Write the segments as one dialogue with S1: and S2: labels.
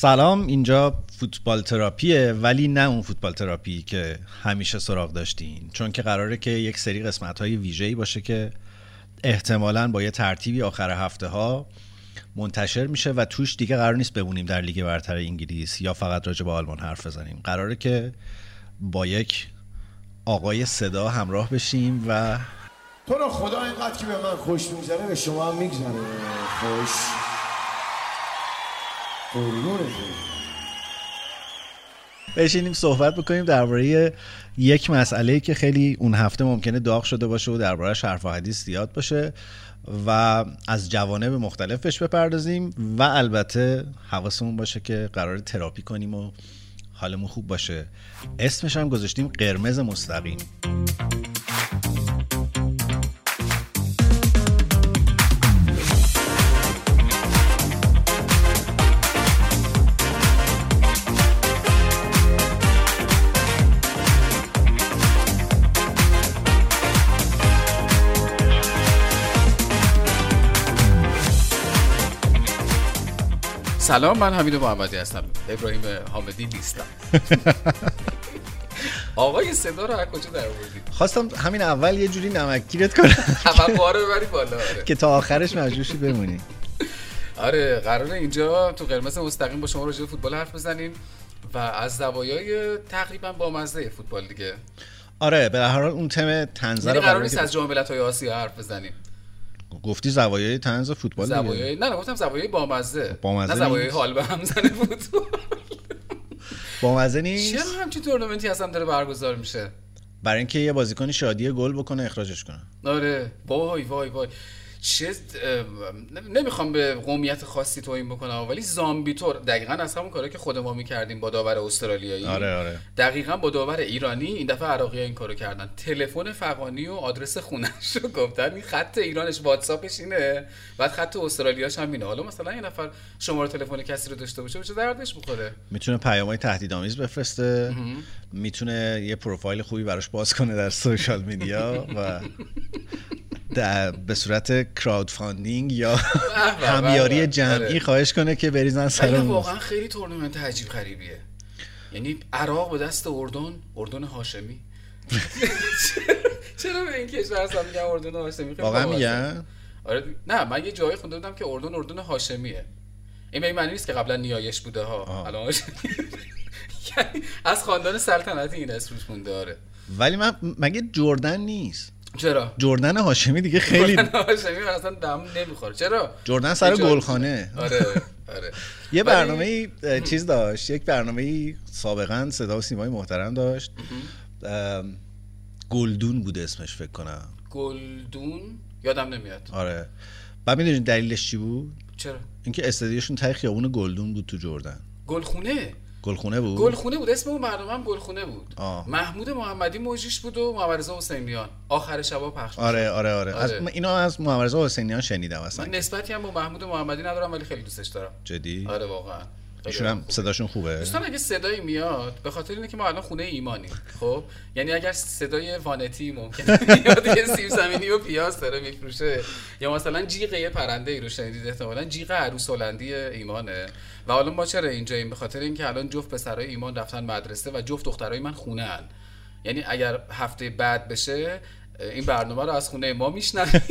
S1: سلام اینجا فوتبال تراپیه ولی نه اون فوتبال تراپی که همیشه سراغ داشتین. چون که قراره که یک سری قسمت های ویژه‌ای باشه که احتمالا با یه ترتیبی آخر هفته ها منتشر میشه و توش دیگه قرار نیست بمونیم در لیگ برتر انگلیس یا فقط راجع به آلمان حرف بزنیم. قراره که با یک آقای صدا همراه بشیم و
S2: تو رو خدا اینقدر که به من خوش میگذره به شما هم میگذره. خوش.
S1: بشینیم صحبت بکنیم درباره یک مسئله که خیلی اون هفته ممکنه داغ شده باشه و درباره حرف و حدیث زیاد باشه و از جوانب مختلف بهش بپردازیم و البته حواسمون باشه که قرار تراپی کنیم و حالمون خوب باشه. اسمش هم گذاشتیم قرمز مستقیم.
S3: سلام من حمید محمدی هستم. ابراهیم حامدی نیستم. آقای صدا رو از کجا در آوردی
S1: خواستم همین اول یه جوری نمکگیرت کنم.
S3: توقع رو ببری بالا آره.
S1: که تا آخرش مجبورشی بمونی.
S3: آره قراره اینجا تو قرمز مستقیم با شما راجع فوتبال حرف بزنیم و از زوایای تقریبا بامزه فوتبال دیگه.
S1: آره به هر حال اون تم تنزه
S3: یعنی قرار نیست از جام ملت‌های آسیا حرف بزنیم.
S1: گفتی زوایای تنز فوتبال.
S3: زوایای نه نه گفتم زوایای بامزه.
S1: بامزه
S3: نه زوایای. حال به هم زنه فوتبال
S1: بامزه نیست؟
S3: چرا همچین تورنمنتی اصلا داره برگزار میشه؟
S1: برای اینکه یه بازیکن شادی گل بکنه اخراجش کنه.
S3: آره. وای وای وای. چه نمی‌خوام به قومیت خاصی توهین بکنم ولی زامبی تور دقیقا از همون کاری که خود ما می‌کردیم با داور استرالیایی.
S1: آره آره.
S3: دقیقا با داور ایرانی این دفعه عراقی این کارو کردن. تلفن فقانی و آدرس خونش رو گفتن. این خط ایرانش واتساپش اینه بعد خط استرالیاش هم اینه. حالا مثلا یه نفر شماره تلفن کسی رو داشته باشه چه دردش بخوره
S1: می‌تونه پیامهای تهدیدآمیز بفرسته. می‌تونه یه پروفایل خوبی براش باز کنه در social media و به صورت crowdfunding یا همیاری
S3: آره.
S1: جمعی خواهش کنه که بریزن سر
S3: واقعا خیلی تورنمنت عجیب غریبیه. یعنی عراق به دست اردن اردن هاشمی. چرا به این کشور اصلا میگن اردن هاشمی؟
S1: واقعا. میگن؟
S3: آره نه من یه جایی خونده بودم که اردن اردن هاشمیه. این به این معنی نیست که قبلا نیایش بوده ها. الان. یعنی از خاندان سلطنتی این اسم روش مونده آره.
S1: ولی من مگه جردن نیست؟
S3: چرا؟
S1: جردن هاشمی دیگه خیلی
S3: اردن هاشمی من اصلا دم نمی‌خوره. چرا؟
S1: جردن سر گلخانه.
S3: آره آره.
S1: یه برنامه چیز داشت. یک برنامه سابقا صدا و سیمای محترم داشت. گلدون بود اسمش فکر کنم.
S3: گلدون؟ یادم نمیاد.
S1: آره. بعد می‌دونید دلیلش چی بود؟
S3: چرا؟
S1: اینکه استادیوشون ته خیابون گلدون بود تو جردن.
S3: گلخونه؟
S1: گلخونه بود؟
S3: گلخونه بود. اسم اون برنامه هم گلخونه بود.
S1: آه.
S3: محمود محمدی موجیش بود و محمد رضا حسینیان. آخر شبا پخش می‌شد.
S1: آره آره آره, از
S3: آره.
S1: اینا از محمد رضا حسینیان شنیدم اصلا.
S3: من نسبتی هم با محمود محمدی ندارم ولی خیلی دوستش دارم.
S1: جدی؟
S3: آره واقعا.
S1: ایشون هم. صداشون خوبه
S3: دوستان اگه صدایی میاد به خاطر اینه که ما الان خونه ایمانیم خب یعنی اگر صدای وانتی ممکنه یه سیب زمینی و پیاز داره میفروشه یا مثلا جیغ یه پرنده ای رو شنیدید احتمالاً جیغ عروس هلندی ایمانه و حالا ما چرا اینجاییم به خاطر اینکه الان جفت پسرای ایمان رفتن مدرسه و جفت دخترای من خونه هن. یعنی اگر هفته بعد بشه این برنامه رو از خونه ما میشنوید.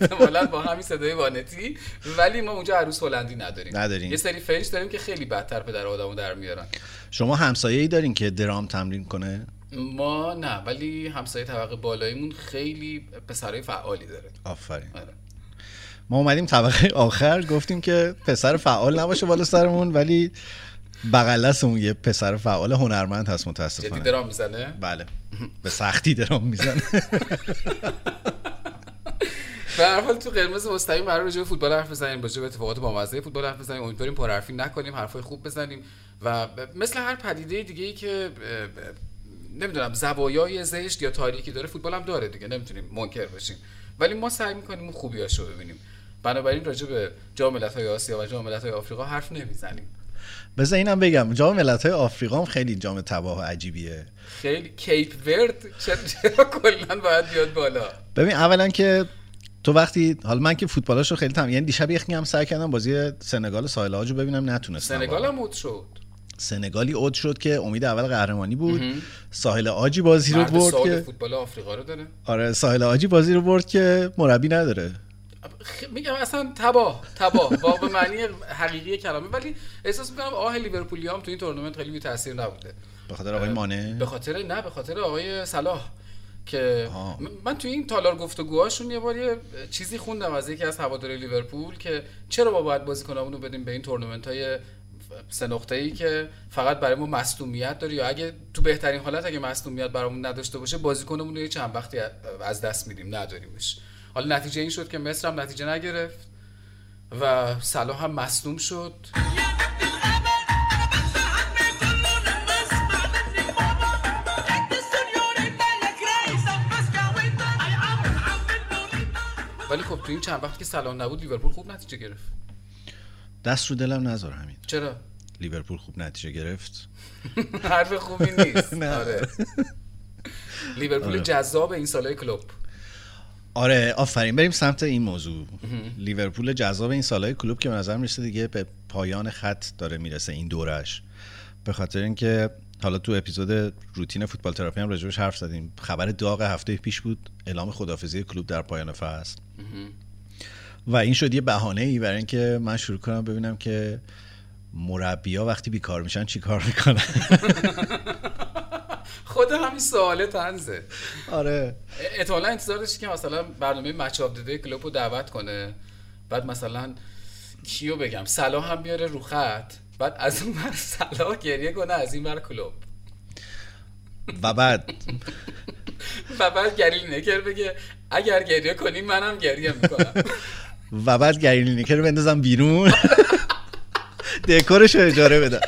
S3: احتمالاً با همین صدای وانتی. ولی ما اونجا عروس هلندی نداریم.
S1: نداریم.
S3: یه سری فرنج داریم که خیلی بدتر پدر آدمو در میارن.
S1: شما همسایه ای دارین که درام تمرین کنه؟
S3: ما نه ولی همسایه طبقه بالاییمون خیلی پسرای فعالی داره.
S1: آفرین.
S3: آره.
S1: ما اومدیم طبقه آخر گفتیم که پسر فعال نباشه بالا سرمون ولی بغل اون یه پسر فعال هنرمند هست
S3: جدی
S1: متاسفانه
S3: درام می‌زنه؟
S1: بله. به سختی درام می‌زنه.
S3: به هر حال تو قرمز مستقیم قرار راجع فوتبال حرف بزنیم راجع به اتفاقات بامزه فوتبال حرف بزنیم امیدواریم پرحرفی نکنیم حرفای خوب بزنیم و مثل هر پدیده دیگه ای که نمی‌دونم زوایای زشت یا تاریکی داره فوتبال هم داره دیگه نمی‌تونیم منکر بشیم. ولی ما سعی می‌کنیم اون خوبیاشو ببینیم. بنابراین راجع به جام ملت‌های آسیا و جام ملت‌های آفریقا حرف نمی‌زنیم.
S1: بذار اینم بگم جام ملت‌های آفریقا هم خیلی جام تباه و عجیبیه.
S3: خیلی کیپ ورد؟ چرا کلا باید بیاد بالا؟
S1: ببین اولا که تو وقتی حالا من که فوتبالاشو خیلی تم یعنی دیشب یخی هم سعی کردم بازی سنگال ساحل آجو ببینم نتونستم
S3: سنگال. هم اوت شد.
S1: سنگالی اوت شد که امید اول قهرمانی بود. ساحل آجی بازی رو برد که
S3: فوتبال آفریقا رو داره؟
S1: آره ساحل آجی بازی رو برد که مربی نداره.
S3: خ- میگم اصلا تباه تباه. با به معنی حقیقی کلمه. ولی احساس می‌کنم آه لیورپولی هم تو این تورنمنت خیلی بی تاثیر نبوده.
S1: به خاطر آقای مانه؟
S3: به خاطر نه به خاطر آقای صلاح که
S1: آها.
S3: م- من تو این تالار گفتگوهاشون یه بار یه چیزی خوندم از یکی از هواداری لیورپول که چرا ما باید بازیکنامون رو بدیم به این تورنمنت های سه نقطه ای که فقط برای ما مصدومیت داره یا اگه تو بهترین حالت اگه مصدومیت برامون نداشته باشه بازیکنمون رو یه چند وقتی از دست میدیم نداریمش. حالا نتیجه این شد که مصر هم نتیجه نگرفت و صلاح هم مصدوم شد. ولی خب تو این چند وقتی که صلاح نبود لیورپول خوب نتیجه گرفت.
S1: دست رو دلم نذار همین
S3: چرا؟
S1: لیورپول خوب نتیجه گرفت.
S3: حرف خوبی نیست. آره. لیورپول
S1: آره.
S3: جذاب این سالهای کلوب.
S1: آره آفرین. بریم سمت این موضوع. لیورپول جذاب این سالهای کلوب که به نظر می‌رسه دیگه به پایان خط داره می‌رسه این دورش. به خاطر اینکه حالا تو اپیزود روتین فوتبال تراپی هم راجبش حرف زدیم. خبر داغ هفته پیش بود. اعلام خدافزی کلوب در پایان فصل. و این شد یه بهانه ای برای اینکه من شروع کنم ببینم که مربیا وقتی بیکار میشن چی کار می‌کنن.
S3: همین سواله طنزه
S1: آره.
S3: احتمالا انتظار داشتی که مثلا برنامه Match of the Day ه کلوپ رو دعوت کنه. بعد مثلا کیو بگم؟ صلاح هم بیاره رو خط. بعد از اون ور صلاح گریه کنه از این ور کلوپ
S1: و بعد؟
S3: و بعد گری لینکر بگه اگر گریه کنی منم گریه می‌کنم.
S1: و بعد گری لینیکر رو بندازم بیرون. دکورش رو اجاره بدم.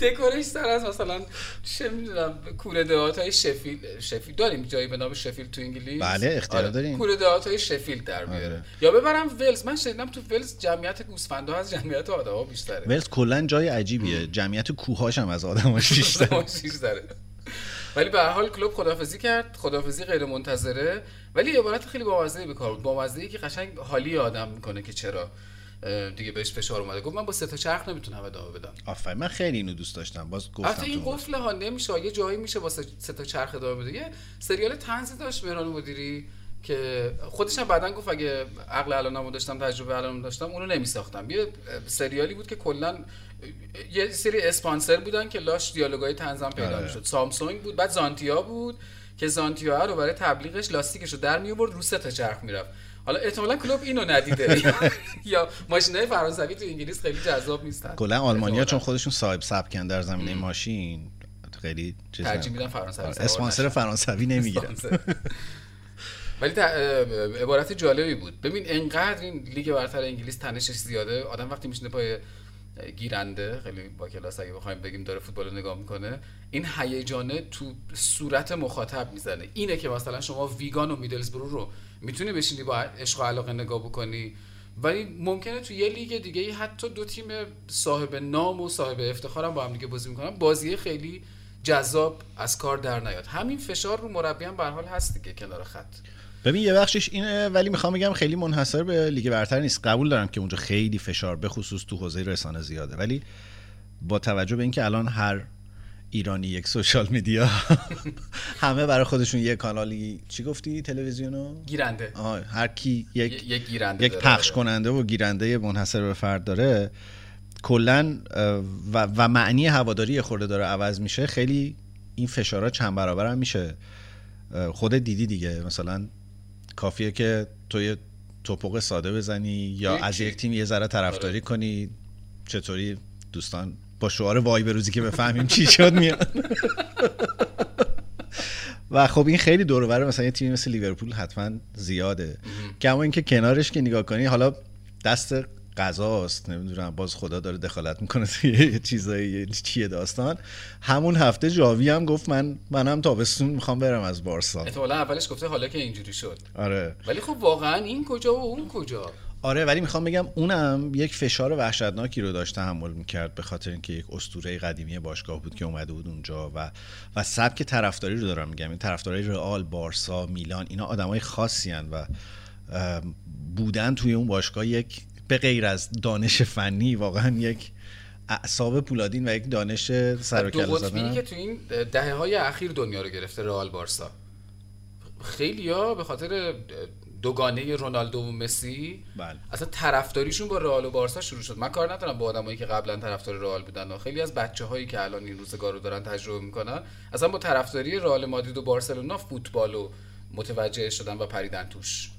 S3: دکورش سر از مثلا چه می‌دونم کوره دهات های شفیل شفیل داریم جایی به نام شفیل تو انگلیس؟
S1: بله، اختیار داریم.
S3: کوره دهات های شفیل در میاره.
S1: آره.
S3: یا ببرم ولز من شنیدم تو ولز جمعیت گوسفندا از جمعیت آدما بیشتره.
S1: ولز کلا جای عجیبیه. جمعیت کوهاش هم از آدماش بیشتر
S3: آدماش بیشتره. ولی به هر حال کلوب خدافزی کرد. خدافزی غیر منتظره ولی عبارت خیلی بامزه به کار بود. بامزه که قشنگ حالی آدم می‌کنه که چرا. دیگه بهش فشار اومده. گفت من با سه تا چرخ نمی‌تونم ادامه بدم.
S1: آفرین. من خیلی اینو دوست داشتم. باز گفتم
S3: البته این قفل ها نمیشه. یه جایی میشه با سه تا چرخ ادامه بده یه سریال تنزی داشت مهران مدیری که خودش هم بعدا گفت اگه عقل الانمو داشتم تجربه الانمو داشتم اونو نمیساختم. یه سریالی بود که کلا یه سری اسپانسر بودن که لاش دیالوگای تنزم پیدا
S1: آره.
S3: می‌شد. سامسونگ بود بعد زانتیا بود که زانتیا رو برای تبلیغش لاستیکش رو در میورد رو سه تا چرخ می‌رفت. حالا احتمالا کلوب اینو ندیده یا ماشینای فرانسوی تو انگلیس خیلی جذاب نیستن
S1: کلا آلمانیا. چون خودشون صاحب سبکن در زمینه ماشین خیلی چیز
S3: ترجیح. میدن فرانسوی
S1: آره، اسپانسر. فرانسوی نمی‌گیرن.
S3: ولی عبارت جالبی بود ببین انقدر این لیگ برتر انگلیس تنشش زیاده آدم وقتی میشینه پای گیرنده خیلی با کلاس اگه بخوایم بگیم داره فوتبال رو نگاه می‌کنه این هیجانه تو صورت مخاطب می‌زنه اینه که مثلا شما ویگان و میدلزبرو رو می‌تونی بشینی با عشق و علاقه نگاه بکنی. ولی ممکنه تو یه لیگ دیگه ای حتی دو تیم صاحب نام و صاحب افتخار هم با هم دیگه بازی می‌کنن بازی خیلی جذاب از کار در نیاد. همین فشار رو مربی هم به حال هست دیگه کنار خط.
S1: ببین یه بخشش اینه ولی می‌خوام بگم خیلی منحصر به لیگ برتر نیست. قبول دارم که اونجا خیلی فشار به خصوص تو حوزه رسانه زیاده. ولی با توجه به اینکه الان هر ایرانی یک سوشال میدیا. همه برای خودشون یه کانالی. چی گفتی؟ تلویزیونو
S3: گیرنده.
S1: آه، هر کی یک
S3: ی- یک گیرنده
S1: یک. پخش کننده و گیرنده منحصر به فرد داره. کلا و, و معنی هواداری خورده داره عوض میشه. خیلی این فشارها چند برابر هم میشه. اه، خودت دیدی دیگه. مثلا کافیه که تو یه توپق ساده بزنی یا. از یک تیم یه ذره طرفداری کنی. چطوری؟ دوستان با شعار وای به روزی که بفهمیم چی شد میاد. و خب این خیلی دور مثلا یه تیمی مثل لیورپول حتما زیاده. کما اینکه کنارش که نگاه کنی حالا دست قضاست نمی‌دونم باز خدا داره دخالت می‌کنه توی یه چیزایی چیه داستان. همون هفته جاوی هم گفت من منم تابستون می‌خوام برم از بارسا.
S3: احتمالا اولش گفته حالا که اینجوری شد.
S1: آره.
S3: ولی خب واقعا این کجا و اون کجا؟
S1: آره ولی می‌خوام بگم اونم یک فشار وحشتناکی رو داشت تحمل می‌کرد به خاطر اینکه یک اسطوره قدیمی باشگاه بود که اومده بود اونجا و و سبک طرفداری رو دارم میگم. این طرفدارای رئال بارسا میلان اینا آدمای خاصی هن و بودن توی اون باشگاه یک به غیر از دانش فنی واقعا یک اعصاب پولادین و یک دانش سر و
S3: دو
S1: کله زدن.
S3: که تو این دهه های اخیر دنیا رو گرفته رئال بارسا. خیلی ها به خاطر دوگانه رونالدو و مسی.
S1: بله.
S3: اصلا طرفداریشون با رئال و بارسا شروع شد. من کار ندارم با آدمایی که قبلا طرفدار رئال بودن و خیلی از بچه هایی که الان این روزگار رو دارن تجربه می‌کنن اصلا با طرفداری رئال مادرید و بارسلونا فوتبال رو متوجه شدن و پریدن توش.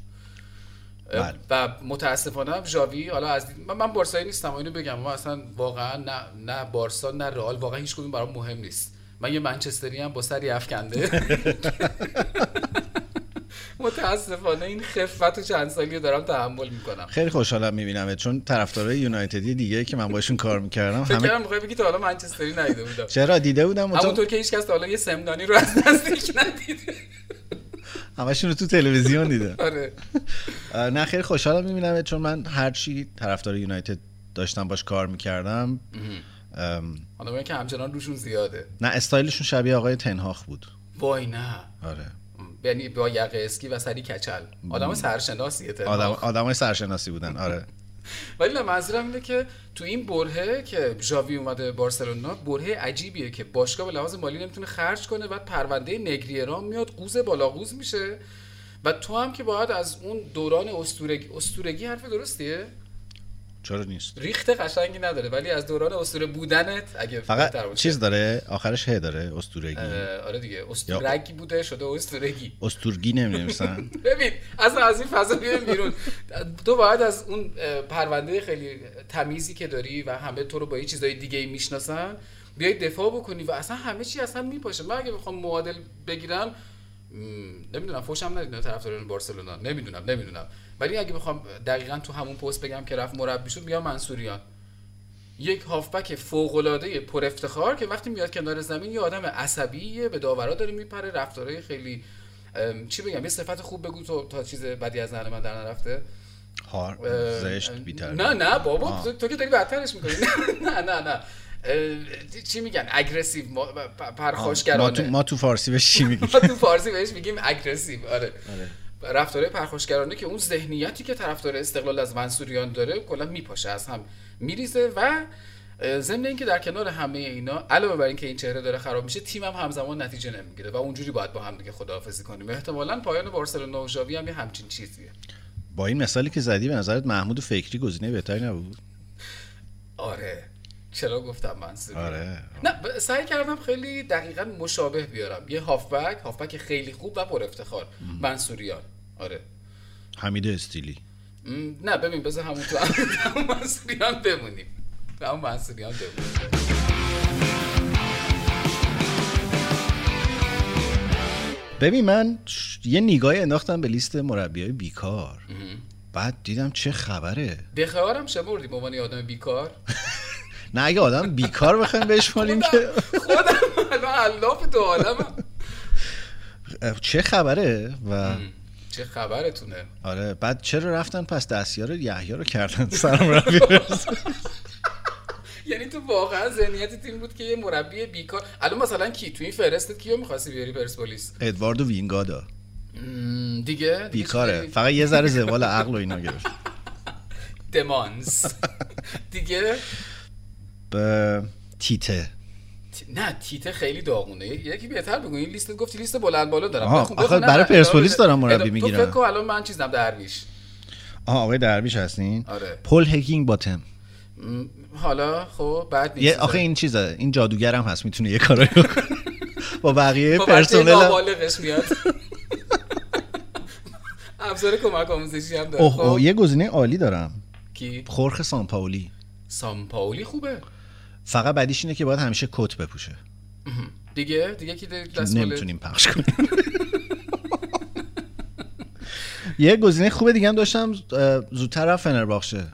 S1: بله.
S3: و متاسفانه هم ژاوی حالا از دید- من, من بارسایی نیستم اینو بگم. ما اصلا واقعا نه نه بارسا نه رئال واقعا هیچ کدوم برام مهم نیست. من یه منچستری هم با سری افکنده. متاسفانه این خفت و چند سالی رو دارم تحمل می‌کنم.
S1: خیلی خوشحالم می‌بینم چون طرفدارای یونایتدی دیگه که من باشون کار می‌کردم
S3: فکر کردم می‌خوای بگی تا حالا منچستری ندیده بودم.
S1: چرا؟ دیده بودم؟
S3: همونطور که هیچ کس تا حالا یه سمنانی رو از نزدیک ندیده.
S1: همشون رو تو تلویزیون دیده.
S3: آره.
S1: نه خیلی خوشحالم می‌بینم چون من هر چی طرفدار یونایتد داشتم باش کار می‌کردم
S3: حالا من که همچنان روشون زیاده.
S1: نه استایلشون شبیه آقای تنهاخ بود.
S3: وای نه.
S1: آره.
S3: یعنی با یقه اسکی و سری کچل. آدم سرشناسیه.
S1: آدم آدمای سرشناسی بودن آره.
S3: ولی نه منظورم اینه که تو این برهه که ژاوی اومده بارسلونا برهه عجیبیه که باشگاه به لحاظ مالی نمی‌تونه خرج کنه بعد پرونده نگریران میاد قوز بالا قوز میشه. و تو هم که باید از اون دوران استورگی استورگی حرف درستیه؟
S1: چرا نیست.
S3: ریخت قشنگی نداره ولی از دوران اسطوره بودنت اگه
S1: فقط. چیز داره؟ آخرش ه داره استورگی
S3: اه، آره دیگه استورگی بوده شده استورگی
S1: استورگی نمی‌نویسن.
S3: ببین اصلا از این فضا بیایم بیرون. تو باید از اون پرونده خیلی تمیزی که داری و همه تو رو با یه چیزای دیگه می‌شناسن بیای دفاع بکنی و اصلا همه چی اصلا میپاشه. من اگه بخوام معادل بگیرم نمی‌دونم فوشم ندید طرفداران بارسلونا. نمی‌دونم نمی‌دونم. ولی اگه بخوام دقیقا تو همون پست بگم که رفت مربی شد میگم منصوریان. یک هافبک فوق العاده پر افتخار که وقتی میاد کنار زمین یه آدم عصبیه به داورا داره میپره رفتارهای خیلی چی بگم یه صفت خوب بگو تو تا چیز بدی از ذهن من در نرفته.
S1: هار زشت بیتر
S3: نه نه بابا
S1: آه.
S3: تو, که داری بدترش می‌کنی. نه نه نه. چی میگن؟ aggressive ما
S1: تو,
S3: پرخاشگرانه
S1: ما تو فارسی بهش چی میگیم؟
S3: ما تو فارسی بهش میگیم aggressive آره. رفتاره پرخاشگرانه که اون ذهنیتی که طرفدار استقلال از منصوریان داره کلا میپاشه از هم میریزه و ضمن اینکه در کنار همه اینا علاوه بر اینکه این چهره داره خراب میشه تیم هم همزمان نتیجه نمی‌گیره و اونجوری باید با هم دیگه خداحافظی کنیم. احتمالاً پایان بارسلونا و ژاوی هم یه همچین چیزیه.
S1: با این مثالی که زدی به نظرت محمود فکری گزینه بهتری نبود؟
S3: آره. چرا گفتم منصوری
S1: آره.
S3: نه سعی کردم خیلی دقیقا مشابه بیارم. یه هافبک هافبک خیلی خوب و پر افتخار. منصوریان. آره.
S1: حمید استیلی.
S3: نه ببین بذار همون تو همون منصوریان بمونیم. همون منصوریان بمونیم.
S1: ببین من یه نگاهی انداختم به لیست مربی های بیکار بعد دیدم چه خبره.
S3: دخوار هم شمردی به عنوان آدم بیکار؟
S1: نه اگه آدم بیکار بخوایم بشماریم که.
S3: خودم الان علاف دو عالمم.
S1: چه خبره و
S3: چه خبرتونه.
S1: آره بعد چرا رفتن پس دستیار یحیی رو کردن سرمربی برسه؟
S3: یعنی تو واقعا ذهنیت تیم بود که یه مربی بیکار الان مثلا کی؟ تو این فرستت کیو می‌خواستی بیاری پرسپولیس؟
S1: ادواردو وینگادا
S3: دیگه؟
S1: بیکاره. فقط یه ذره زوال عقل و اینا گرفت.
S3: دمانز. دیگه؟
S1: تیته.
S3: تی- نه تیته خیلی داغونه. یکی بهتر بگو این لیست گفتی لیست بلند بالا دارم.
S1: آخه برای پرسپولیس دارم. مربی می‌گیرم.
S3: تو فکر الان من چیزم درویش.
S1: آها آقای درویش هستین؟
S3: آره.
S1: پل هکینگ باتم
S3: حالا خب بعد
S1: یه
S3: نیست
S1: آخه این چیزه این جادوگر هم هست می‌تونه یه کارایی بکنه. با بقیه پرسنل
S3: میاد. ابزار کمک آموزشی هم داره.
S1: اوه
S3: خب.
S1: یه گزینه عالی دارم.
S3: کی؟
S1: خورخ سانپاولی
S3: سامپاولی خوبه.
S1: فقط بعدیش اینه که باید همیشه کت بپوشه.
S3: دیگه؟ دیگه مال-
S1: نمی‌تونیم پخش کنیم. یه گزینه خوبه دیگه هم داشتم زودتر رفت فنرباخشه.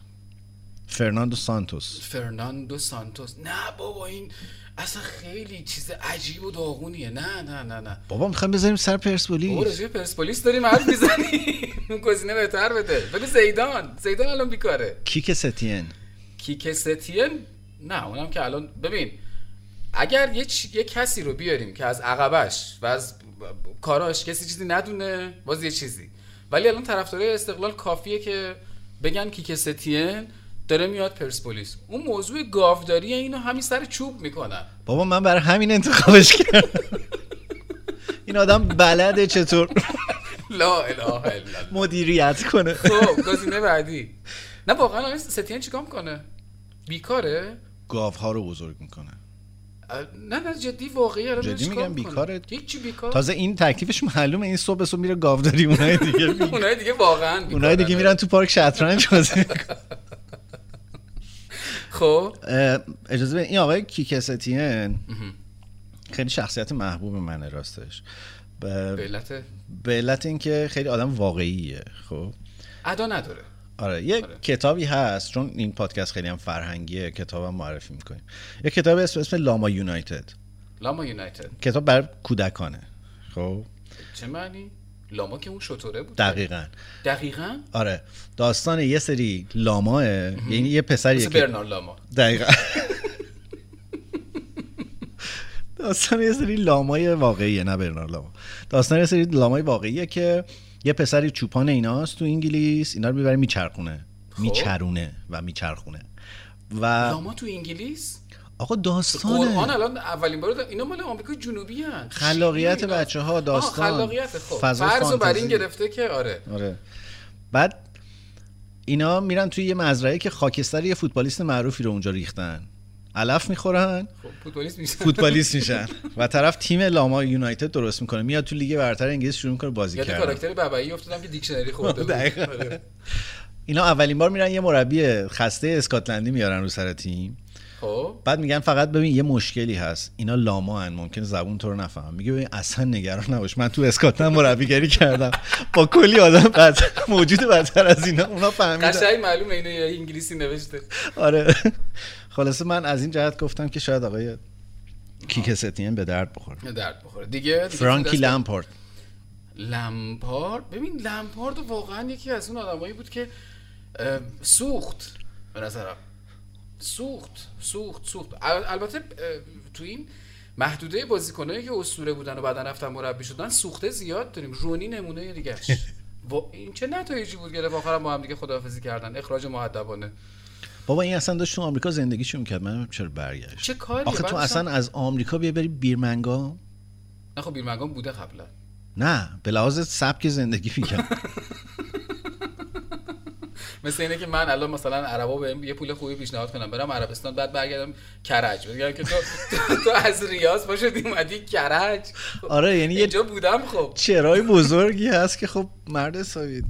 S1: فرناندو سانتوس.
S3: فرناندو سانتوس. نه بابا این اصلا خیلی چیز عجیب و داغونیه. نه نه نه نه.
S1: بابا می‌خوایم بذاریم سر
S3: بابا
S1: پرسپولیس
S3: راجع به پرسپولیس داریم حرف می‌زنی اون گزینه بهتر بده. بگو زیدان. زیدان الان بیکاره.
S1: کیک ستین.
S3: کیک ستین؟ نه اونم که الان ببین اگر یه, چ- یه کسی رو بیاریم که از عقبش و از کاراش کسی چیزی ندونه باز یه چیزی. ولی الان طرفدارای استقلال کافیه که بگن کیک ستین داره میاد پرسپولیس. اون موضوع گاوداری اینو همین سر چوب می‌کنن
S1: بابا من برای همین انتخابش کردم. این آدم بلده چطور؟
S3: لا اله الا
S1: مدیریت کنه.
S3: خب گزینه بعدی. نه واقعا ستین چیکار می‌کنه؟ بیکاره؟
S1: گاوها رو بزرگ می‌کنه
S3: نه نه جدی واقعی الان
S1: جدی میگم؟ بیکاره.
S3: هیچی بیکار
S1: تازه این تکلیفش معلومه این صبح صبح میره گاوداری اونای دیگه
S3: اونای دیگه واقعا.
S1: اونای دیگه میرن تو پارک شطرنج بازی.
S3: خب
S1: اجازه بدین این آقای کیکستین خیلی شخصیت محبوب منه راستش
S3: به علت
S1: به علت اینکه خیلی آدم واقعیه خب
S3: ادا نداره
S1: آره یه
S3: آره.
S1: کتابی هست چون این پادکست خیلی هم فرهنگیه کتابم معرفی می‌کنیم. یه کتاب اسم اسم لاما یونایتد.
S3: لاما یونایتد.
S1: کتاب برای کودکانه. خب؟
S3: چه معنی؟ لاما که اون شطوره بود
S1: دقیقا.
S3: دقیقا؟
S1: آره. داستان یه سری لاماه یعنی یه پسریه
S3: مثل برنار لاما.
S1: دقیقا. داستان یه سری لامای واقعیه نه برنار لاما. داستان یه سری لامای واقعیه که یه پسری چوپان ایناست تو انگلیس اینا رو می‌بره میچرخونه.
S3: خب.
S1: میچرونه و میچرخونه. و
S3: لاما تو انگلیس؟
S1: آقا
S3: قرآن
S1: داستانه
S3: الان اولین بار. اینا مال آمریکا جنوبی هن.
S1: خلاقیت بچه‌ها، داستان،
S3: خلاقیت خب. فرض بر این. گرفته که آره.
S1: آره. بعد اینا میرن توی یه مزرعه که خاکستر یه فوتبالیست معروفی رو اونجا ریختن. علف می‌خورن.
S3: خب فوتبالیست میشن.
S1: فوتبالیست میشن. و طرف تیم لاما یونایتد درست می‌کنه. میاد تو لیگ برتر انگلیس شروع می‌کنه بازی
S3: یاد
S1: کردن.
S3: کاراکتر بابایی افتادم که دیکشنری خورده. آره.
S1: اینا اولین بار میرن یه مربی خسته اسکاتلندی میارن رو سر تیم.
S3: خب.
S1: بعد میگن فقط ببین یه مشکلی هست. اینا لاما هن ممکنه زبون تو رو نفهم. میگه ببین اصلا نگران نباش. من تو اسکاتلند مربیگری کردم. با کلی آدم بد موجود بدتر از اینا. اونا فهمیدن.
S3: قشنگ معلومه اینو یه انگلیسی نوشته.
S1: آره. خلاصه من از این جهت گفتم که شاید آقای کیک ستین به درد بخوره.
S3: درد بخوره. دیگه, دیگه
S1: فرانکی لمپارد
S3: لمپارد ببین لمپارد واقعا یکی از اون آدمایی بود که سوخت. به نظرم. سوخت سوخت سوخت. ال- البته تو این محدوده بازیکنایی که اسطوره بودن و بعدا رفتن مربی شدن سوخته زیاد داریم. رونی نمونه دیگهش. وا- این چه نتایجی بود گرفت آخرم با هم دیگه خداحافظی کردن؟ اخراج مؤدبانه
S1: بابا این اصلا داشت تو آمریکا زندگیشو می‌کرد. من چرا برگشت.
S3: چه کاریه؟
S1: آخه تو اصلا از آمریکا بیا بری بیرمنگام
S3: نه خب بیرمنگام بوده قبلا.
S1: نه به لحاظ سبک زندگی میگم
S3: مثل اینه که من الان مثلا عربا بهم یه پول خوبی پیشنهاد کنم. برم عربستان بعد برگردم کرج. بگم که تو تو, تو از ریاض پاشو اومدی کرج.
S1: آره یعنی یه
S3: اینجا بودم خب.
S1: چرای بزرگی هست که خب مرد حسابی.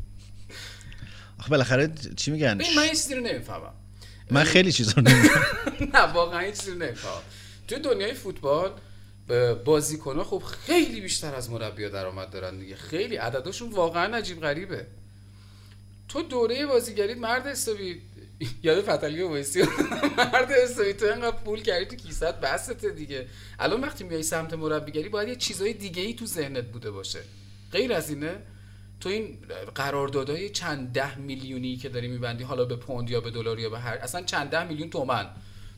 S1: آخه بالاخره چی میگن؟
S3: من یه چیزی رو نمی‌فهمم.
S1: من خیلی چیزا.
S3: نه واقعا هیچ چیزی نمی‌فهمم تو دنیای فوتبال بازیکن‌ها خب خیلی بیشتر از مربی‌ها درآمد دارن دیگه. خیلی عددشون واقعا عجیب غریبه. تو دوره بازیگریت مرد حسابی یاد فتلی و ویسی مرد حسابی تو اینقدر پول کردی تو کیسه بسته دیگه. الان وقتی میای سمت مربیگری باید یه چیزای دیگه ای تو ذهنت بوده باشه. غیر از اینه تو این قراردادهای چند ده میلیونی که داری میبندی حالا به پوند یا به دلار یا به هر اصلا چند ده میلیون تومن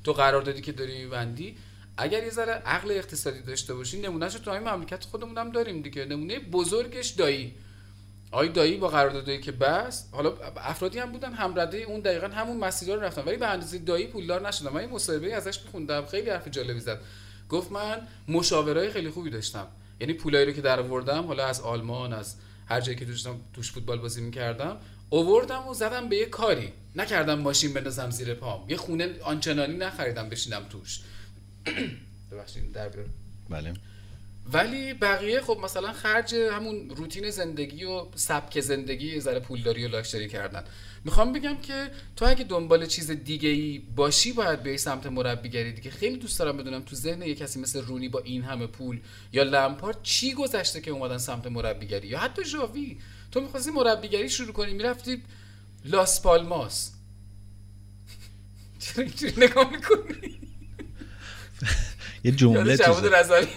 S3: تو قراردادی که داری میبندی. اگر یه ذره عقل اقتصادی داشته باشی نمونهش تو همین مملکت خودمون هم داریم دیگه. نمونه بزرگش دایی. آقای دایی با قراردادی که بس حالا افرادی هم بودن همرده اون دقیقا همون مسیرها رو رفتن. ولی به اندازه دایی پولدار نشدن. من یه مصاحبه ازش خوندم خیلی حرف جالبی زد. گفت من مشاورای خیلی خوبی داشتم. یعنی پولایی رو که در حالا از آلمان از هر جایی که داشتم توش فوتبال بازی می‌کردم اووردم و زدم به یه کاری. نکردم ماشین بندازم زیر پام. یه خونه آنچنانی نخریدم بشینم توش. ببخشید در بیار.
S1: بله.
S3: ولی بقیه خب مثلا خرج همون روتین زندگی و سبک زندگی یه ذره پولداری و لاکچری کردن. می‌خوام بگم که تو اگه دنبال چیز دیگه ای باشی باید بیای سمت مربیگری دیگه. خیلی دوست دارم بدونم تو ذهن یه کسی مثل رونی با این همه پول یا لمپارد چی گذشته که اومدن سمت مربیگری؟ یا حتی ژاوی. تو می‌خواستی مربیگری شروع کنی می‌رفتی لاس پالماس. چرا اینجوری نگاه می‌کنی؟
S1: یه جمله
S3: یاد جواد
S1: چیزه
S3: رضوی.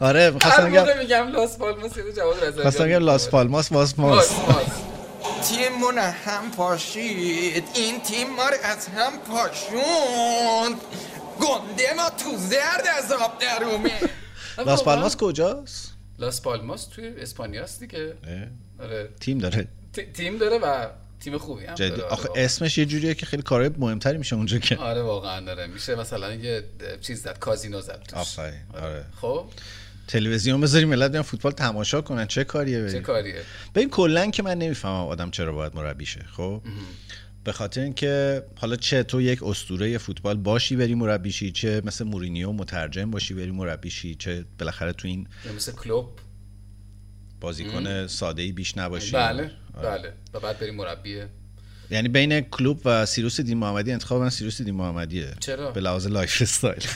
S1: آره می‌خواستم بگم
S3: لاس پالماس یاد جواد رضوی.
S1: خواستم بگم لاس پالماس واس ماس.
S4: تیمون هم پاشید این تیم ما رو از هم پاشوند گنده ما تو زرد از آب در اومه
S1: لاس پالماس کجاست
S3: لاس پالماس توی اسپانیاست دیگه
S1: اه،
S3: آره
S1: تیم داره
S3: تیم داره و تیم خوبی هم
S1: جدی
S3: داره
S1: آخه. اسمش یه جوریه که خیلی کارهای مهمتری میشه اونجا که
S3: آره واقعا داره میشه مثلا یه چیز زد کازینو زد توش.
S1: آفرین، آره.
S3: خب
S1: تلویزیون بذاریم ملت بیان فوتبال تماشا کنن. چه کاریه
S3: چه
S1: بریم
S3: کاریه؟
S1: ببین کلا که من نمی‌فهمم آدم چرا باید مربی شه خب به خاطر اینکه حالا چه تو یک اسطوره فوتبال باشی بری مربی شی چه مثل مورینیو مترجم باشی بری مربی شی چه بالاخره تو این
S3: مثل کلوپ؟
S1: بازیکن ساده ای بیش نباشی.
S3: بله
S1: آره.
S3: بله. و بعد بریم مربی.
S1: یعنی بین کلوپ و سیروس دین محمدی انتخاب من سیروس دین محمدیه.
S3: چرا؟
S1: به لحاظ lifestyle.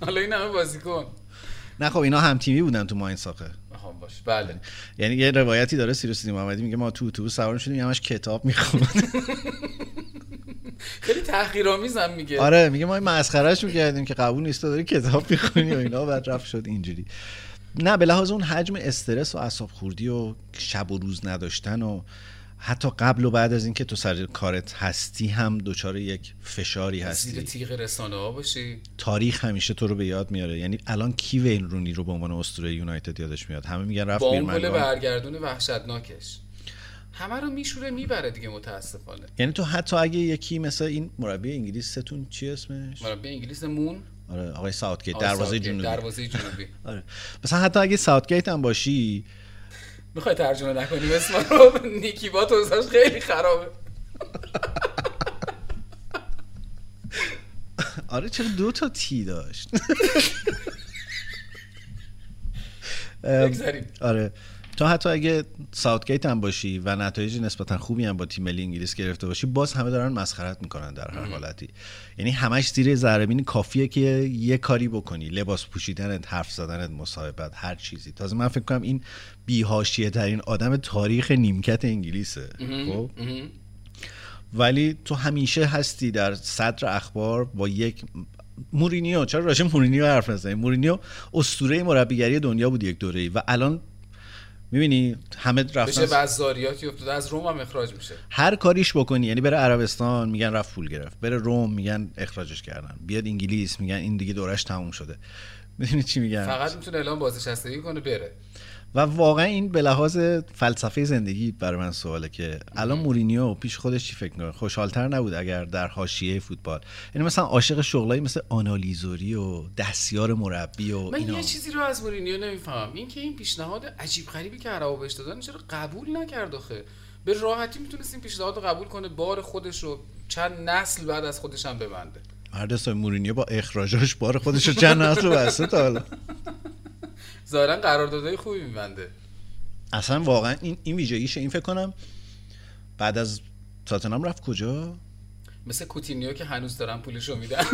S3: حالا این همه بازیکن
S1: نه خب اینا هم تیمی بودن تو ماینتس آخه
S3: آها باش. بله.
S1: یعنی یه روایتی داره سیروس دین محمدی میگه ما تو اتوبوس سوار شدیم همش کتاب می‌خوند.
S3: خیلی تحقیرآمیزم میگه.
S1: آره میگه ما مسخرهش می‌کردیم که قبول نیست داری کتاب می‌خونی و اینا بعد رفت شد اینجوری. نه به لحاظ اون حجم استرس و اعصاب خوردی و شب و روز نداشتن و حتی قبل و بعد از اینکه تو سر کارت هستی هم دچار یک فشاری
S3: زیر
S1: هستی.
S3: تیغ رسانه ها باشی.
S1: تاریخ همیشه تو رو به یاد میاره. یعنی الان کی وین رونی رو به عنوان اسطوره یونایتد یادش میاد؟ همه میگن رفت
S3: با اون گل برگردون وحشتناکش. همه رو میشوره می‌بره دیگه متاسفانه.
S1: یعنی تو حتی اگه یکی مثل این مربی انگلیستون چی اسمش؟
S3: مربی انگلیس مون.
S1: آره آقای ساوتگیت دروازه جنوبی.
S3: دروازه جنوبی.
S1: آره. مثلا حتی اگه ساوتگیت هم باشی
S3: می‌خوای ترجمه نکنیم اسم رو نیکی با توزاش خیلی خرابه.
S1: آره چرا دو تا تی داشت؟ آره. تو حتی اگه ساوتگیت هم باشی و نتایج نسبتا خوبی هم با تیم ملی انگلیس گرفته باشی باز همه دارن مسخرت می‌کنن در هر حالتی. یعنی همش زیر ذره کافیه که یه کاری بکنی. لباس پوشیدنت حرف زدنت مصاحبت هر چیزی. تازه من فکر کنم این بی‌حاشیه ترین آدم تاریخ نیمکت انگلیسه. خب؟ ولی تو همیشه هستی در صدر اخبار با یک مورینیو. چرا راجع به مورینیو حرف نزنیم؟ مورینیو اسطوره مربیگری دنیا بود یک دوره‌ای و الان می‌بینی همه
S3: بشه
S1: رفتن
S3: وزاریاتی افتاده از روم هم اخراج میشه.
S1: هر کاریش بکنی یعنی بره عربستان میگن رفت پول گرفت. بره روم میگن اخراجش کردن. بیاد انگلیس میگن این دیگه دورش تموم شده. می‌دونی چی میگن؟
S3: فقط می‌تونه اعلام بازنشستگی کنه بره.
S1: و واقعا این به لحاظ فلسفه زندگی برای من سواله که الان مورینیو پیش خودش چی فکر می‌کنه؟ خوشحالتر نبود اگر در حاشیه فوتبال. یعنی مثلا عاشق شغلایی مثل آنالیزوری و دستیار مربی و
S3: من
S1: اینا.
S3: یه چیزی رو از مورینیو نمی‌فهمم. این که این پیشنهاد عجیب غریبی که عربا بهش دادن چرا قبول نکرد آخه؟ به راحتی می‌تونست این پیشنهاد رو قبول کنه بار خودش رو چند نسل بعد از خودش هم ببنده.
S1: مرد حساب مورینیو با اخراجاش بار خودش رو چند نسل بسته تا حالا.
S3: ظاهرا قراردادهای خوبی میبنده.
S1: اصلا واقعا این این ویژگیشه این فکر کنم بعد از تاتنام رفت کجا؟
S3: مثل کوتینیو که هنوز دارن پولش رو میدن.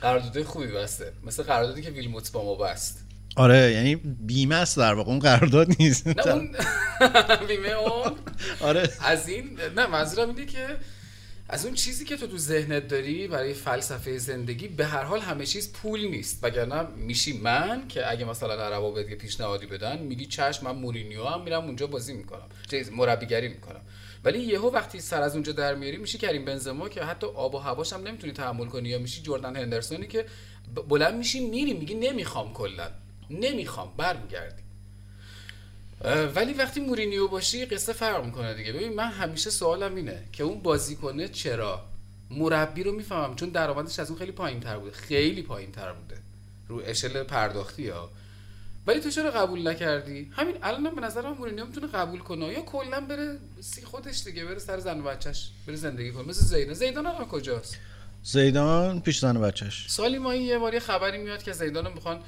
S3: قراردادهای خوبی بسته. مثل قراردادی که ویلموت با ما بست.
S1: آره یعنی بیمه است در واقع اون قرارداد نیست.
S3: نه اون بیمه اون.
S1: آره.
S3: از این نه منظورم اینه که از اون چیزی که تو تو ذهنت داری برای فلسفه زندگی به هر حال همه چیز پول نیست. وگرنه میشی من که اگه مثلا عربا بهت پیشنهادی بدن میگی چشم من مورینیو هم میرم اونجا بازی می‌کنم. چیز مربیگری می‌کنم. ولی یهو وقتی سر از اونجا در میاری میشی کریم بنزما که حتی آب و هواش هم نمی‌تونی تحمل کنی یا میشی جردن هندرسونی که بلند میشی میری میگی نمی‌خوام کلا. نمی‌خوام برمیگردی. ولی وقتی مورینیو باشی قصه فرق می‌کنه دیگه. ببین من همیشه سوالم اینه که اون بازیکنه چرا؟ مربی رو می‌فهمم چون درآمدش از اون خیلی پایین تر بوده. خیلی پایین تر بوده. رو اشل پرداختی ها. ولی تو چرا قبول نکردی؟ همین الان به نظرم مورینیو می‌تونه قبول کنه. یا کلا بره سی خودش دیگه بره سر زن و بچهش بره زندگی کنه. مثل زیدان. زیدان الان کجاست؟
S1: زیدان پیش زن و بچهش.
S3: سالی ماهی یه بار یه خبری میاد که زیدان رو می‌خوان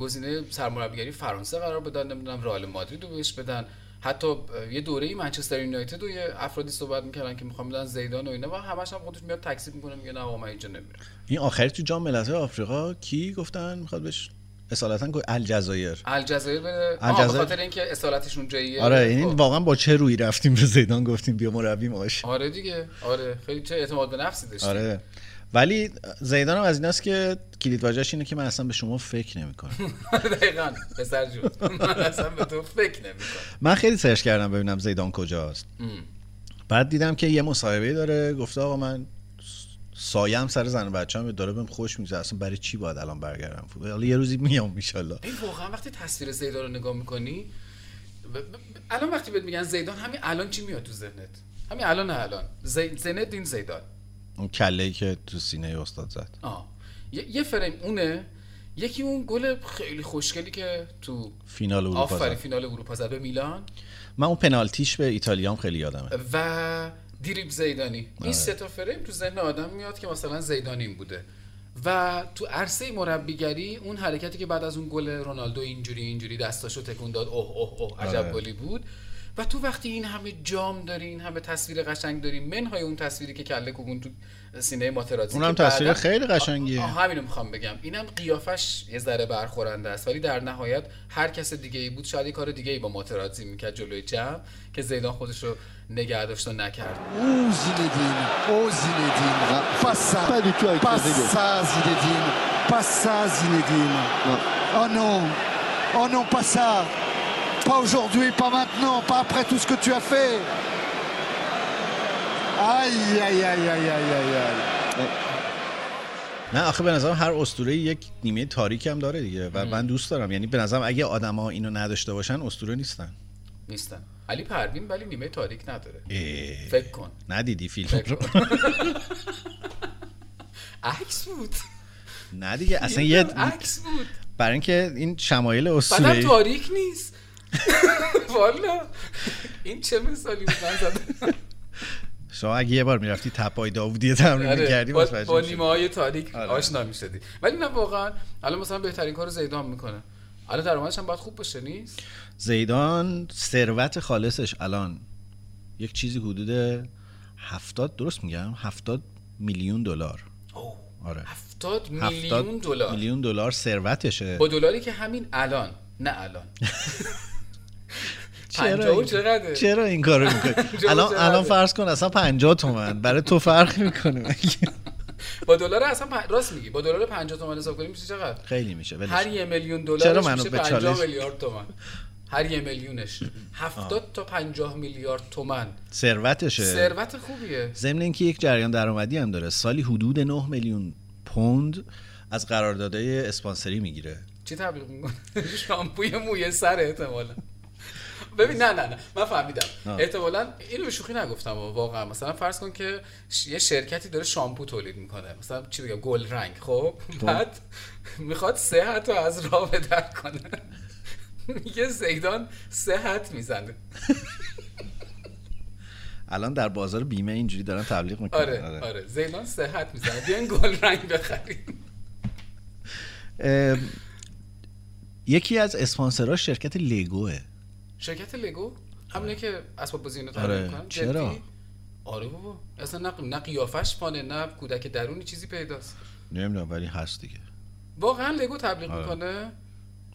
S3: گزینه سرمربیگری فرانسه قرار بدن نمی‌دونم رئال مادرید رو بهش بدن. حتی یه دوره ای منچستر یونایتد و یه افرادی صحبت می‌کردن که می‌خوان بدن زیدان و اینا و همش هم خودش میاد تکذیب می‌کنه میگه نه آقا من اینجا نمیرم.
S1: این آخری تو جام ملت‌های آفریقا کی گفتن؟ می‌خواد بهش اصالتا الجزایر.
S3: الجزایر به
S1: الجزایر-
S3: خاطر اینکه اصالتشون جاییه
S1: آره یعنی
S3: خب.
S1: واقعا با چه روی رفتیم به زیدان گفتیم بیا مربی ماش.
S3: آره دیگه. آره. خیلی چه اعتماد به نفسی داشتی
S1: آره. ولی زیدان هم از ایناست که کلید واژه‌ش اینه که من اصلا به شما فکر نمی‌کنم.
S3: دقیقاً پسر جون. من اصلا به تو فکر نمی‌کنم.
S1: من خیلی سرچ کردم ببینم زیدان کجاست. بعد دیدم که یه مصاحبه داره گفته آقا من سایه هم سر زن و بچه هم داره بهم خوش میگذره. اصلا برای چی باید الان برگردم فوتبال؟ حالا یه روزی میام ان
S3: این واقعا وقتی تصویر زیدان رو نگاه می‌کنی الان وقتی بهت میگن زیدان همین الان چی میاد تو ذهنت؟ همین الان نه الان. زی... زندین زیدان.
S1: اون کله ای که تو سینه استاد زد.
S3: آه. یه, فریم اونه. یکی اون گل خیلی خوشگلی که تو
S1: فینال اروپا
S3: آفرین
S1: زد.
S3: فینال اروپا زد. به میلان.
S1: من اون پنالتیش به ایتالیا هم خیلی یادمه.
S3: و دیریب زیدانی.
S1: آره.
S3: این سه تا فریم تو ذهن آدم میاد که مثلا زیدانی بوده. و تو عرصه مربیگری اون حرکتی که بعد از اون گل رونالدو اینجوری اینجوری دستاشو تکون داد اوه اوه اوه عجب
S1: آره.
S3: گلی بود. و تو وقتی این همه جام داری این همه تصویر قشنگ داری منهای اون تصویری که کله کوبون تو سینه ماتراتزی
S1: اونم تصویر خیلی قشنگیه.
S3: همینو می‌خوام بگم اینم قیافش یه ذره برخورنده است ولی در نهایت هر کس دیگه ای بود شاید یه کار دیگه ای با ماتراتزی می‌کرد جلوی جمع که زیدان خودش رو نگه داشت و نکرد
S5: Trezeguet.
S6: ça Zinedine, pas ça Zinedine.
S5: Non.
S6: Oh non, oh non, pas ça, pas aujourd'hui, pas maintenant, pas après tout ce que tu as fait. Aïe, aïe, aïe, aïe.
S1: نه آخه به نظرم هر اسطوره یک نیمه تاریک هم داره دیگه و من دوست دارم. یعنی به نظرم اگه آدما اینو نداشته باشن اسطوره نیستن.
S3: نیستن. علی پروین ولی نیمه تاریک نداره. فکر کن.
S1: ندیدی فیلم؟ رو.
S3: عکس بود.
S1: نه دیگه اصلا یه
S3: عکس بود.
S1: برای اینکه این شمایل اسطوره
S3: تاریک نیست. والا این چه مثالی بود؟ من زدم.
S1: شما اگه یه بار می‌رفتی تپای داوودی تمرین
S3: آره،
S1: می‌کردی
S3: با, با. نیمه های تاریک
S1: آره.
S3: آشنا می‌شدی. ولی نه واقعا. الان مثلا بهترین کار زیدان می‌کنه. الان درآمدش هم باید خوب باشه نیست؟
S1: زیدان ثروت خالصش الان یک چیزی حدود هفتاد درست میگم؟ هفتاد میلیون دلار. آره.
S3: هفتاد
S1: هفتاد
S3: میلیون دلار.
S1: میلیون دلار ثروتشه.
S3: با دلاری که همین الان نه الان.
S1: چرا این-
S3: چقدره؟
S1: چرا این کارو می‌کنی؟ الان؟ الان فرض کن اصلا 50 تومن. برای تو فرق می‌کنه
S3: با دلار اصلا پ... راست میگی. با دلار 50 تومن حساب کنیم میشه چقدر؟
S1: خیلی میشه
S3: هر. یه میلیون
S1: منو
S3: میشه
S1: به
S3: 50
S1: چالش-
S3: میلیارد تومن. هر یه میلیونش. 70 تا 50 میلیارد تومن.
S1: ثروتشه.
S3: ثروت خوبیه.
S1: ضمن اینکه یک جریان درآمدی هم داره. سالی حدود 9 میلیون پوند از قراردادهای اسپانسری می‌گیره.
S3: چی تبلیغ می‌کنه شامپوی موی سر احتمالا. ببین نه نه نه. من فهمیدم. احتمالا اینو به شوخی نگفتم واقعا. مثلا فرض کن که یه شرکتی داره شامپو تولید می‌کنه. مثلا چی بگم گل رنگ. خب؟ بعد می‌خواد صحت رو از راه به در کنه. میگه زیدان صحت می‌زنه.
S1: الان در بازار بیمه اینجوری دارن تبلیغ می‌کنن.
S3: آره آره. زیدان صحت می‌زنه. بیاین گل رنگ بخریم.
S1: اه، یکی از اسپانسراش شرکت لگوه.
S3: شرکت لگو؟ همونه که اسباب بازی اینو
S1: آره.
S3: تولید می‌کنن
S1: چرا؟
S3: جدی؟ آره بابا. اصلا نه نه قیافش فانه نه کودک درونی چیزی پیداست.
S1: نمی‌دونم ولی هست دیگه.
S3: واقعا لگو تبلیغ
S1: آره.
S3: می‌کنه؟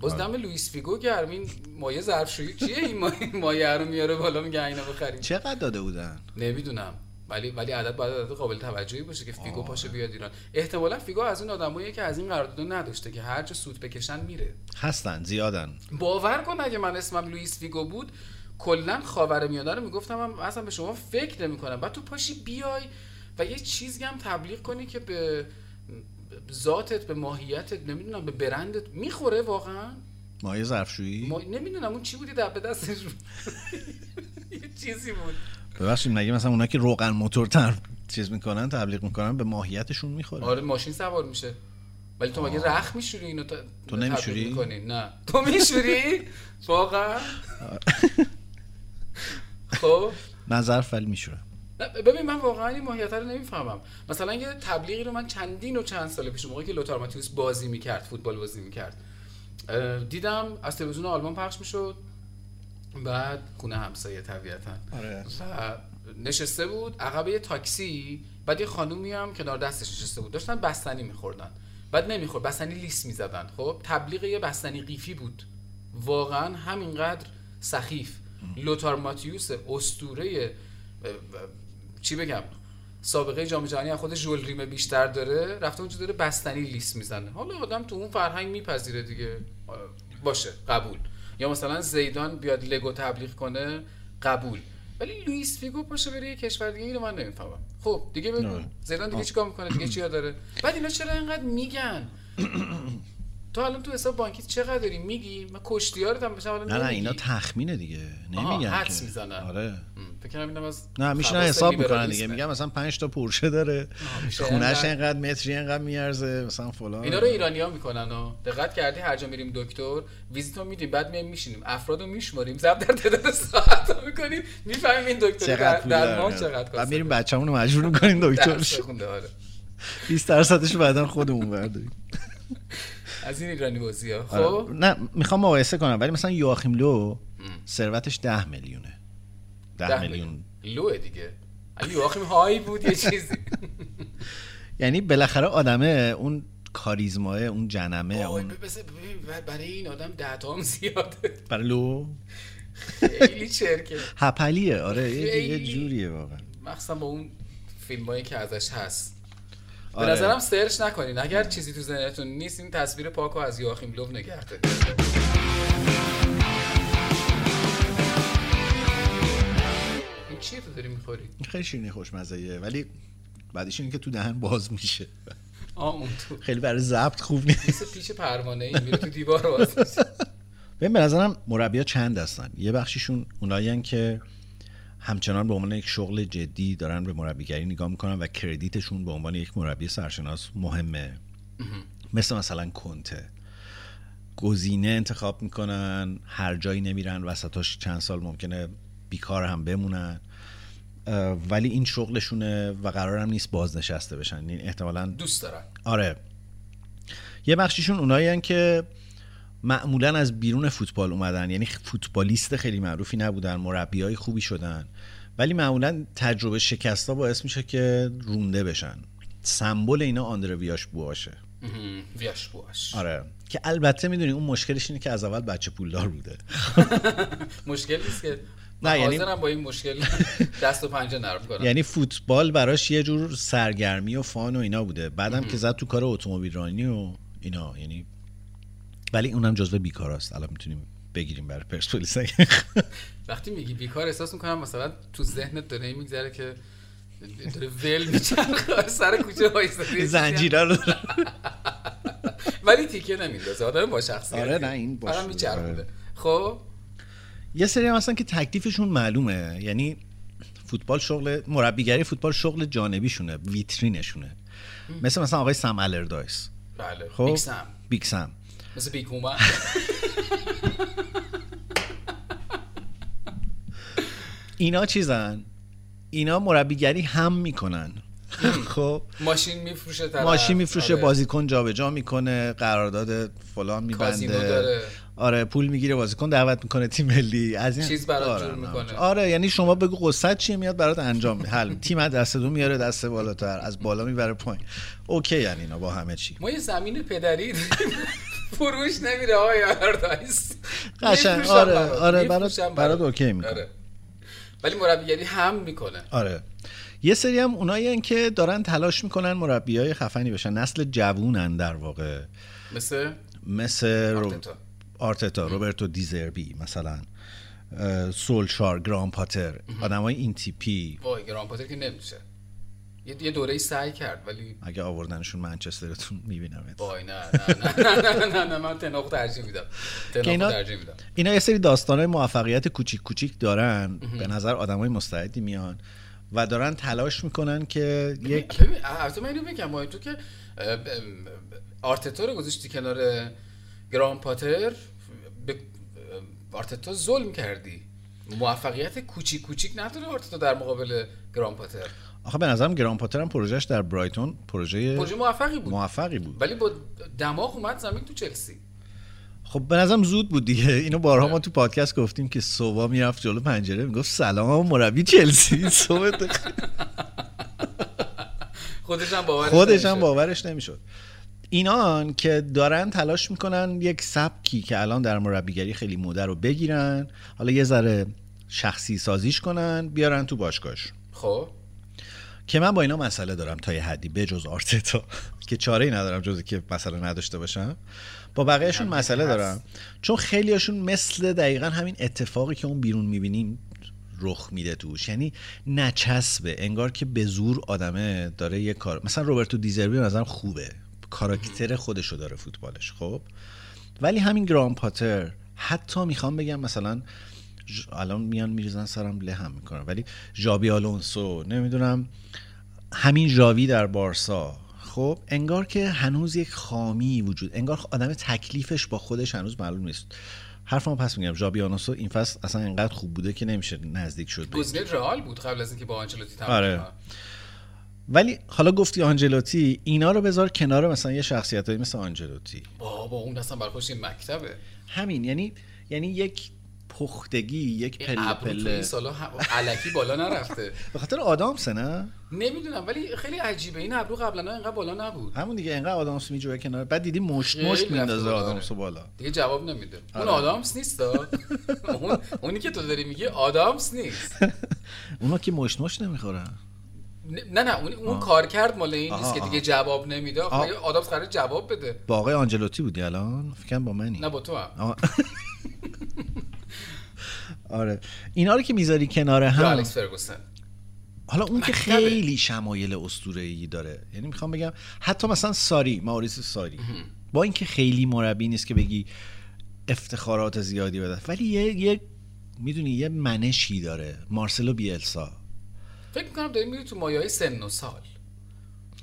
S3: باز دم لوئیس فیگو گرم. این مایه ظرفشویی چیه؟ این مایه, مایه رو میاره بالا میگه اینا بخریم.
S1: چقدر داده بودن؟
S3: نمی‌دونم. ولی ولی عدد باید عدد قابل توجهی باشه که فیگو پاشه بیاد ایران. احتمالا فیگو از اون آدماییه که از این قرارداد نداشته که هر جا سوت بکشن میره.
S1: هستن زیادن.
S3: باور کن اگه من اسمم لوئیس فیگو بود کلا خاور میانه رو می‌گفتم من اصلا به شما فکر نمی‌کنم. بعد تو پاشی بیای و یه چیزی هم تبلیغ کنی که به به ذاتت به ماهیتت نمی‌دونم به برندت می‌خوره واقعا.
S1: مایه ظرفشویی؟
S3: ما... نمی‌دونم اون چی بودی در به دستش؟ یه چیزی بود.
S1: ببخشید مگه مثلا اونا که روغن موتور تر چیز می‌کنن تبلیغ می‌کنن به ماهیتشون می‌خوره؟
S3: آره ماشین سوار میشه. ولی تو مگه رخ میشوری اینو تا...
S1: تو نمیشوری؟
S3: می‌کنی؟ نه. تو میشوری؟ واقعا؟ خب؟
S1: ولی میشورم.
S3: نه، ببین من واقعا این ماهیت رو نمی‌فهمم. مثلا یه تبلیغی رو من چندین و چند سال پیش موقعی که لوتار ماتیوس بازی می‌کرد فوتبال بازی می‌کرد دیدم از تلویزیون آلمان پخش می‌شد. بعد خونه همسایه طبیعتا.
S1: آره.
S3: و نشسته بود عقب یه تاکسی. بعد یه خانومی هم کنار دستش نشسته بود. داشتن بستنی میخوردن. بعد نمی‌خورد بستنی لیس می‌زدن. خب تبلیغ یه بستنی قیفی بود. واقعا همینقدر سخیف. لوتار ماتیوس اه، چی بگم؟ سابقه جام جهانی خود ژول ریم بیشتر داره رفته اونجا داره بستنی لیس می‌زنه. حالا آدم تو اون فرهنگ میپذیره دیگه. باشه قبول. یا مثلا زیدان بیاد لگو تبلیغ کنه قبول. ولی لوئیس فیگو پاشه بره یه کشور دیگه اینو من نمی‌فهمم. خب دیگه بگو
S1: نه.
S3: زیدان دیگه چیکار می‌کنه؟ دیگه چیا داره؟ بعد اینا چرا اینقدر میگن؟ تو الان تو حساب بانکی چقدر داری میگی؟ من کشتیارت هم بشم
S1: نه نه اینا تخمینه دیگه. نمیگن
S3: حدس. می‌زنن.
S1: آره.
S3: فکر کنم اینم از
S1: نه
S3: خواص
S1: حساب می‌کنن دیگه. میگم مثلا 5 تا پورشه داره. خونش
S3: اینقدر.
S1: متری اینقدر میارزه مثلا فلان.
S3: اینا رو ایرانیا می‌کنن ها. دقت کردی؟ هر جا میریم دکتر ویزیتو میدیم بعد میایم میشینیم. افرادو میشماریم. ضرب در تعداد ساعت می‌کنیم. می‌فهمیم این دکتر
S1: چقدر
S3: در,
S1: داره.
S3: چقدر
S1: بعد میریم بچه‌مون رو مجبور می‌کنیم دکتر
S3: درس
S1: شه.
S3: خونده آره.
S1: 20 درصدش بعدا خودمون برداریم.
S3: از این ایرانی بازی ها.
S1: آره.
S3: خب؟
S1: نه می‌خوام مقایسه کنم ولی مثلا یواخیم لو ثروتش 10 میلیونه. 10
S3: ده
S1: میلیون.
S3: لوه دیگه. علی واخیم های بود یه چیزی.
S1: یعنی بالاخره آدمه اون کاریزماه اون جنمه اون
S3: برای این آدم ده تا هم زیاده
S1: برای لو.
S3: خیلی چرکه.
S1: هپلیه آره یه-. جوریه واقعا.
S3: مخصوصا با اون فیلم هایی که ازش هست. به
S1: آره.
S3: نظرم سرچ نکنین اگر چیزی تو ذهنتون نیست این تصویر پاک رو از یواخیم لوف نگه این چیه تو داری می‌خوری؟
S1: این خیلی شیرینی خوشمزه ولی بعدش اینه که تو دهن باز میشه
S3: آه اون تو
S1: خیلی برای ضبط خوب نیست
S3: پیچ پروانه ای میره تو دیوار باز میشه.
S1: به نظرم مربیا چند هستن یه بخشیشون اونایی که همچنان به عنوان یک شغل جدی دارن به مربیگری نگاه می‌کنن و کردیتشون به عنوان یک مربی سرشناس مهمه. مثل مثلا کنته. گزینه انتخاب می‌کنن هر جایی نمیرن وسطاش چند سال ممکنه بیکار هم بمونن. ولی این شغلشونه و قرارم نیست بازنشسته بشن. این احتمالا
S3: دوست دارن.
S1: آره. یه بخشیشون اونایی که معمولا از بیرون فوتبال اومدن. یعنی فوتبالیست خیلی معروفی نبودن مربی های خوبی شدن. ولی معمولا تجربه شکستا باعث میشه که رونده بشن. سمبل اینا آندره ویاش بواشه.
S3: ویاش بواش
S1: آره. که البته می‌دونی اون مشکلش اینه که از اول بچه پولدار بوده.
S3: مشکل نیست که
S1: نه،
S3: نه
S1: یعنی-
S3: با این مشکل دست و پنجه نرم کنم.
S1: یعنی فوتبال براش یه جور سرگرمی و فان و اینا بوده. بعدم که زد تو کار اتومبیل رانی و اینا. یعنی ولی اونم جزو بیکاراست الان می‌تونیم بگیریم برای پرسپولیس.
S3: وقتی میگی بیکار احساس می‌کنم مثلا تو ذهنت داره میگذره که داره ول میچرخه سر کوچه وایساده
S1: زنجیره رو.
S3: ولی تیکه نمیندازه. آدم با شخصیت.
S1: آره، نه، این باشه.
S3: فقط میچرخونده خب؟
S1: یه سری هم هستن که تکلیفشون معلومه. یعنی فوتبال شغل مربیگری فوتبال شغل جانبیشونه ویترینشونه. مثل مثلا آقای سم الردایس.
S3: بله.
S1: خب؟ بیگ سم.
S3: مثل بیکوما
S1: اینا چیزن؟ اینا مربیگری هم می‌کنن. خب؟
S3: ماشین میفروشه طرف.
S1: ماشین میفروشه
S3: آره.
S1: بازیکن جابجا می‌کنه قرارداد فلان میبنده. آره پول می‌گیره بازیکن دعوت می‌کنه تیم ملی. از این
S3: چیز برات
S1: آره،
S3: جور
S1: نه.
S3: می‌کنه.
S1: آره یعنی شما بگو قصت چیه میاد برات انجام حل. تیم از دست دو میاره دست بالاتر. از بالا می‌بره پایین. OK یعنی اینا با همه چی.
S3: ما یه زمین پدری. فروش نمیره آقای اردایس
S1: قشنگ. آره. آره برات برات. OK می‌کنه
S3: آره. ولی مربیگری هم می‌کنه.
S1: آره. یه سری هم اونایی که دارن تلاش می‌کنن مربی های خفنی بشن. نسل جوونن در واقع.
S3: مثل؟
S1: مثل رو...
S3: آرتتا.
S1: آرتتا روبرتو دیزربی مثلا. سولشار گراهام پاتر. آدم های این تیپی.
S3: وای گران پاتر که نمیشه. یه یه دوره سعی کرد ولی
S1: اگه آوردنشون منچسترتون می‌بینم.
S3: وای نه نه نه نه نه من تناقو ترجیح میدم.
S1: اینا
S3: ترجیح میدم.
S1: اینا یه سری داستان موفقیت کوچیک کوچیک دارن. به نظر آدم های مستعدی میان و دارن تلاش می‌کنن که یک
S3: البته من اینو بگم تو که آرتتا رو گذاشتی کنار گران پاتر به آرتتا ظلم کردی. موفقیت کوچیک کوچیک نداره آرتتا در مقابل گران پاتر.
S1: آخه به نظرم گران پاتر هم پروژهش در برایتون پروژه
S3: پروژه موفقی بود.
S1: موفقی بود.
S3: ولی با دماغ اومد زمین تو چلسی.
S1: خب به نظرم زود بود دیگه. اینو بارها ما تو پادکست گفتیم که صبح می‌رفت جلو پنجره می‌گفت سلام مربی چلسی. صبح
S3: خودش هم باورش
S1: خودش هم. باورش نمی‌شد. اینان که دارن تلاش می‌کنن یک سبکی که الان در مربیگری خیلی موده رو بگیرن حالا یه ذره شخصی سازیش کنن بیارن تو باشگاهش.
S3: خب.
S1: که من با اینا مسئله دارم تا یه حدی بجز آرتتا که چاره ای ندارم جز که مسئله نداشته باشم. با بقیهشون مسئله. دارم. چون خیلیاشون مثل دقیقا همین اتفاقی که اون بیرون می‌بینیم رخ میده توش. یعنی نچسبه. انگار که به زور آدمه داره یه کار. مثلا روبرتو دیزربی به نظرم خوبه. کاراکتر خودشو داره فوتبالش خب؟ ولی همین گرام پاتر حتی می‌خوام بگم مثلا الان میان میریزن سرم له هم می‌کنن. ولی ژابی آلونسو نمی‌دونم. همین ژاوی در بارسا. خب انگار که هنوز یک خامی وجود. انگار آدم تکلیفش با خودش هنوز معلوم نیست. حرفمو پس میگم. ژابی آلونسو این فصل اصلا انقدر خوب بوده که نمیشه نزدیک شد.
S3: گزینه رئال بود قبل از اینکه با آنچلوتی تمام
S1: آره. ولی حالا گفتی آنجلوتی اینا رو بذار کنار مثلا یه شخصیت مثل آنجلوتی.
S3: بابا اون اصلا یه مکتبه.
S1: همین. یعنی یعنی یک پختگی یک پله پله.
S3: این سالا علکی بالا نرفته.
S1: به خاطر آدامسه نه؟
S3: نمی‌دونم ولی خیلی عجیبه. این ابرو قبلا اینقدر بالا نبود.
S1: همون دیگه انقدر آدامس میجوه کنار. بعد دیدی مشت مشت میندازه
S3: آره.
S1: بالا.
S3: دیگه جواب نمیده. اون
S1: آره.
S3: آدامس نیست اون اونی که تو داری میگی آدامس نیست.
S1: اونا که مشت مشت نمی‌خورن.
S3: نه نه اون اون کار کرد مال این نیست که. دیگه جواب نمیده. آخه آدامس قرار جواب بده.
S1: با آقای آنجلوتی بودی الان؟ فکرم با منی.
S3: نه با تو هم.
S1: آره. اینا رو که می‌ذاری کنار هم
S3: الکس فرگوسن.
S1: حالا اون که. خیلی شمایل اسطوره‌ای داره. یعنی می‌خوام بگم حتی مثلا ساری ماوریس ساری. با اینکه خیلی مربی نیست که بگی افتخارات زیادی بده. ولی یه یه می‌دونی یه منشی داره. مارسلو بیلسا.
S3: فکر می‌کنم داری میری تو مایه سن و سال.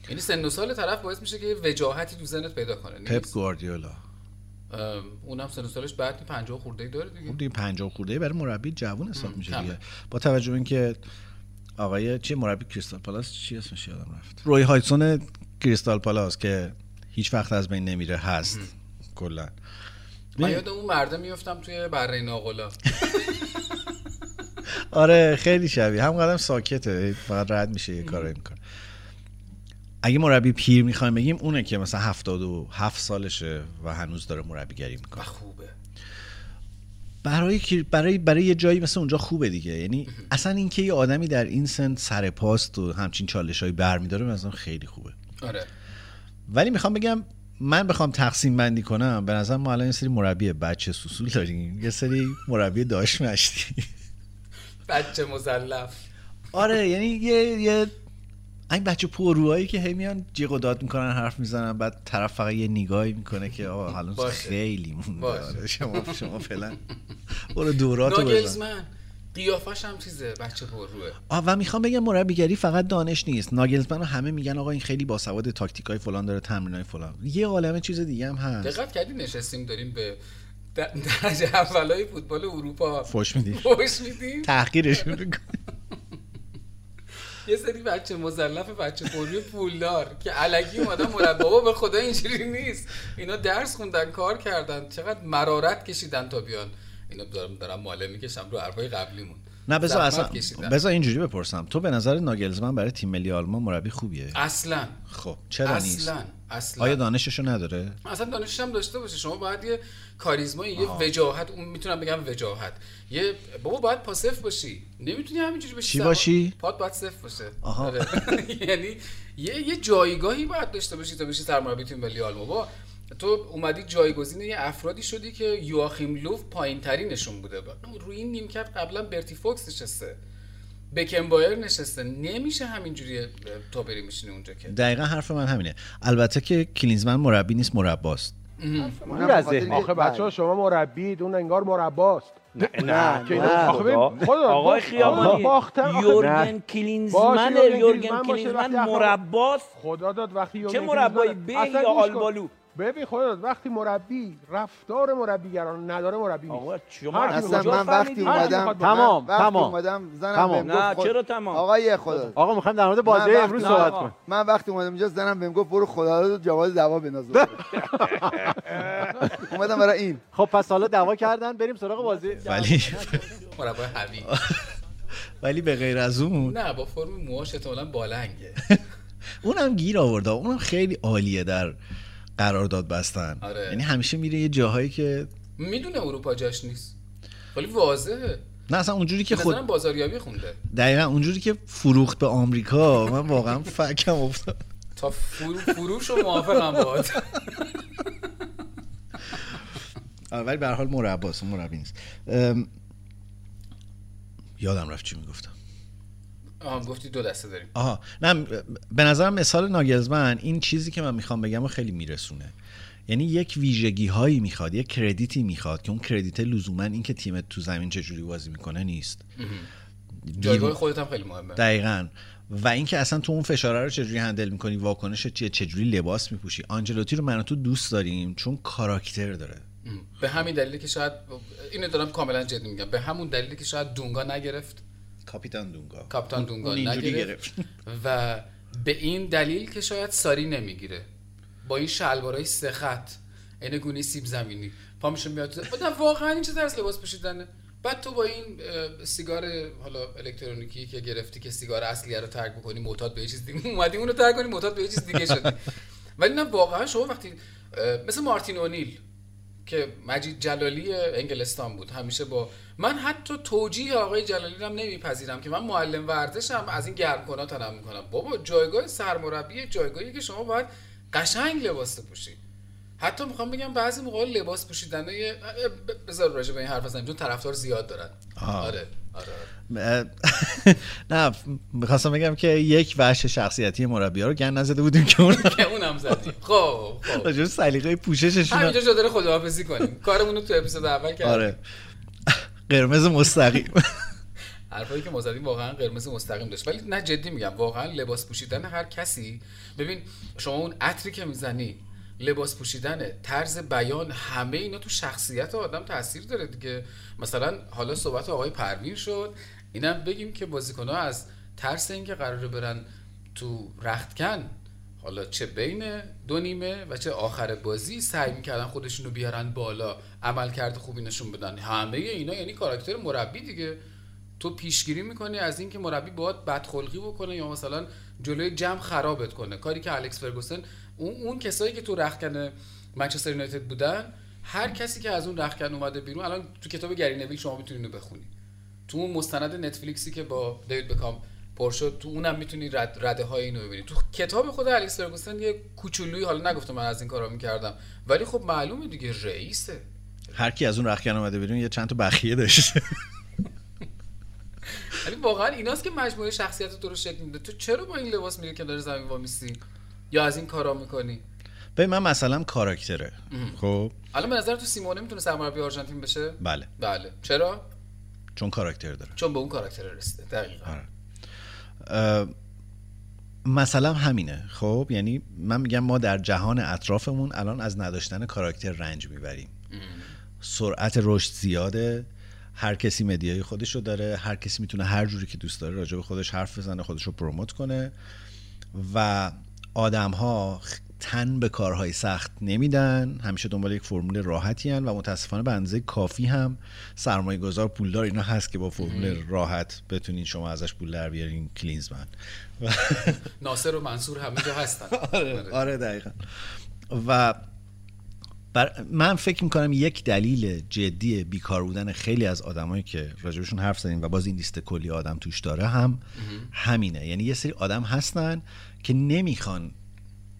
S3: یعنی سن و سال طرف باعث میشه که وجاهتی تو ذهنت پیدا کنه.
S1: پپ گواردیولا.
S3: اونم سن سالش بعد 50 خورده ای داره دیگه.
S1: اون دیگه 50 خورده برای مربی جوون حساب میشه. دیگه. با توجه به اینکه آقای چی مربی کریستال پالاس چی اسمش یادم رفت؟ روی هایتسون کریستال پالاس که هیچ وقت از بین نمیره هست. کلا.
S3: من یاد اون مرده میفتم توی بره ناقلا.
S1: آره خیلی شبیه. هم قدم ساکته. فقط رد میشه یه کارایی می‌کنه اگه مربی پیر می‌خوایم بگیم اونه که مثلا 77 سالشه و هنوز داره مربیگری می‌کنه.
S3: خوبه.
S1: برای برای برای یه جایی مثل اونجا خوبه دیگه. یعنی اصلا اینکه یه آدمی در این سن سر پاست و همچین چالشایی برمیداره مثلا خیلی خوبه.
S3: آره.
S1: ولی می‌خوام بگم من بخوام تقسیم بندی کنم به نظر ما الان یه سری مربی بچه سوسول داریم. یه سری مربی داش مشتی
S3: بچه مزلف.
S1: آره یعنی یه یه این بچه پروهایی که هی میان جیغ و داد می‌کنن حرف می‌زنن بعد طرف فقط یه نگاهی می‌کنه که آقا حالا. خیلی مونده. آره شما شما فعلا. برو دوراتو بزن.
S3: قیافش هم چیزه بچه پر روه.
S1: آه و می‌خوام بگم مربیگری فقط دانش نیست. ناگلزمن رو همه میگن آقا این خیلی باسواد تاکتیک های فلان داره تمرین های فلان. یه عالمه چیز دیگه هم هست.
S3: دقت کردی نشستیم داریم به در- درجه اولای فوتبال اروپا.
S1: فوش میدی.
S3: فوش میدیم.
S1: تحقیرش می‌کنی.
S3: یه سری بچه مزلف بچه پروی پولدار که علکی اومدن مربی بابا به خدا اینجوری نیست. اینا درس خوندن کار کردن. چقدر مرارت کشیدن تا بیان. اینا دارم دارم ماله می‌کشم رو حرفای قبلیمون.
S1: نه بذار اصلا. بذار اینجوری بپرسم. تو به نظر ناگلزمن برای تیم ملی آلمان مربی خوبیه؟
S3: اصلا.
S1: خب چرا نیست؟
S3: اصلا. اصلا
S1: آیا دانششو نداره؟
S3: اصلا دانشش هم داشته باشه. شما باید یه کاریزما یه وجاهت اون می‌تونم بگم وجاهت. یه بابا باید پاسف باشی. نمی‌تونی همینجوری باشی
S1: چی باشی؟
S3: پات باید صفر باشه.
S1: آها.
S3: آره. یعنی یه یه جایگاهی باید داشته باشی تا بشی سرمربی تیم ملی آلمان. بابا تو اومدی جایگزین یه افرادی شدی که یواخیم لوف پایین ترینشون بوده روی این نیمکت قبلا برتی فوکس نشسته. بکنبایر نشسته. نمیشه همینجوری تا بری میشینی اونجا که.
S1: دقیقا حرف من همینه. البته که کلینزمن مربی نیست مرباست.
S5: دور از ذهن.
S7: آخه بچه ها شما مربید اون انگار مرباست.
S5: نه نه
S7: آخه ببین،
S5: خدا. آقای
S7: با-
S5: خیابانی یورگن. کلینزمن
S7: یورگن کلینزمن
S5: مرباست.
S7: خدا داد وقتی
S5: چه
S7: یورگن
S5: مربایی به یا. آلبالو؟
S7: ببین خدا داد وقتی مربی رفتار مربیگران نداره مربی نیست.
S5: آقا شما
S8: اصلا من وقتی اومدم
S6: تمام تمام.
S8: اومدم زنم
S6: تمام.
S8: بهم
S5: نه
S8: خود-
S5: چرا تمام؟
S8: آقای خدا.
S6: آقا می‌خوایم در مورد بازی
S8: من
S6: امروز صحبت
S5: آقا.
S6: کنیم.
S8: من وقتی اومدم اینجا زنم بهم گفت برو خدا رو جواز دعوا بنداز. اومدم برای این.
S6: خب پس حالا دعوا کردن بریم سراغ بازی.
S1: ولی
S3: مربی حوی.
S1: ولی به غیر از اون
S3: نه با فرم موهاش احتمالاً بالنگه.
S1: اونم گیر آورده اونم خیلی عالیه در قرارداد بستن.
S3: آره.
S1: یعنی همیشه میره یه جاهایی که
S3: می‌دونه اروپا جاش نیست. ولی واضحه.
S1: نه اصلا اونجوری که خود
S3: بازاریابی خونده.
S1: دقیقا اونجوری که فروخت به آمریکا من واقعا فکم افتاد.
S3: تا فرو فروش و موافقم
S1: آره، ولی به هر حال مرباست اون مربی نیست. یادم رفت چی می‌گفتم.
S3: آها گفتی دو دسته داریم.
S1: آها. نه به نظرم مثال ناگلزمن این چیزی که من می‌خوام بگم و خیلی میرسونه. یعنی یک ویژگی هایی می‌خواد یک کردیتی می‌خواد که اون کردیت لزوما این که تیمت تو زمین چجوری بازی می‌کنه نیست.
S3: جایگاه خودت هم خیلی مهمه.
S1: دقیقا. و اینکه اصلا تو اون فشاره رو چجوری هندل می‌کنی واکنش چیه چجوری لباس میپوشی. آنجلوتی رو من تو دوست داریم چون کاراکتر داره.
S3: به همین دلیلی که شاید اینو دارم کاملا جدی میگم. به همون دلیلی که شاید دونگا نگرفت.
S1: کاپیتان دونگا.
S3: کاپیتان دونگا
S1: اون اینجوری
S3: و به این دلیل که شاید ساری نمی‌گیره. با این شلوارای سه خط عین گونه سیب زمینی. پا میشه میاد. آدم واقعا این چه طرز لباس پوشیدنه؟ بعد تو با این سیگار حالا الکترونیکی که گرفتی که سیگار اصلی رو ترک بکنی معتاد به چیز دیگه. اومدی اونو ترک کنی معتاد به چیز دیگه شدی. ولی نه واقعا شما وقتی مثل مارتین اونیل که مجید جلالی انگلستان بود. همیشه با من حتی توجیه آقای جلالی هم نمیپذیرم که من معلم ورزشم از این گرم کنا تنم می‌کنم. بابا جایگاه سرمربی جایگاهی که شما باید قشنگ لباس بپوشی حتی می‌خوام بگم بعضی موقع لباس پوشیدن بذار راجع به این حرف بزنیم چون طرفدار زیاد دارن.
S1: آه.
S3: آره آره, آره.
S1: نه می‌خواستم بگم که یک وحش شخصیتی مربی رو گن نزده بودیم که اون
S3: که اونم زدیم. خب خب.
S1: راجع سلیقه پوشششون
S3: همینجا جا داره خداحافظی کنیم. کارمون رو تو اپیزود اول کردیم.
S1: آره. قرمز مستقیم.
S3: حرفایی که ما زدیم واقعا قرمز مستقیم داشت. ولی نه جدی میگم واقعا لباس پوشیدن هر کسی ببین شما اون عطری که می‌زنی لباس پوشیدن طرز بیان همه اینا تو شخصیت آدم تاثیر داره دیگه. مثلا حالا صحبت آقای پروین شد اینم بگیم که بازیکن‌ها از ترس اینکه قراره برن تو رختکن حالا چه بین دو نیمه و چه آخر بازی سعی می‌کردن خودشونو بیارن بالا عمل کرده خوبی نشون بدن. همه اینا یعنی کاراکتر مربی دیگه. تو پیشگیری می‌کنی از اینکه مربی باید بدخلقی بکنه یا مثلا جلوی جمع خرابت کنه. کاری که الکس فرگوسن اون اون کسایی که تو رختکن منچستر یونایتد بودن هر کسی که از اون رختکن اومده بیرون الان تو کتاب گری نویل شما می‌تونید اینو بخونی تو اون مستند نتفلیکسی که با دیوید بکام پر شد تو اونم می‌تونی رد رده های اینو ببینی تو کتاب خود الکس فرگوسن یه کوچولویی حالا نگفتم من از این کارا می‌کردم ولی خب معلومه دیگه رئیسه.
S1: هر کی از اون رختکن اومده بیرون یه چند تا بخیه داشته.
S3: ولی واقعا ایناست که مجموعه شخصیت تو رو شکل میده. تو چرا با این لباس میری که داره زمین وامیستی یا از این کارا می‌کنی؟
S1: به من مثلا کاراکتره. خب؟
S3: الان به نظر تو سیمونه می‌تونه سرمربی آرژانتین بشه؟
S1: بله.
S3: بله. چرا؟
S1: چون کاراکتر داره.
S3: چون به اون کاراکتر رسیده. دقیقا.
S1: آره. مثلا همینه. خب؟ یعنی من میگم ما در جهان اطرافمون الان از نداشتن کاراکتر رنج می‌بریم. سرعت رشد زیاده. هر کسی مدیای خودش رو داره. هر کسی می‌تونه هر جوری که دوست داره راجع به خودش حرف بزنه خودش رو پروموت کنه. و آدم ها تن به کارهای سخت نمیدن همیشه دنبال یک فرمول راحتی هن و متاسفانه به اندازه کافی هم سرمایه گذار پولدار اینا هست که با فرمول راحت بتونین شما ازش پول در بیارین کلینزمن.
S3: ناصر و منصور همه جا هستن.
S1: آره, آره. دقیقا. و بر من فکر می‌کنم یک دلیل جدی بیکار بودن خیلی از آدمایی که راجبشون حرف زدیم و باز این لیست کلی آدم توش داره هم همینه. یعنی یه سری آدم هستن که نمی‌خوان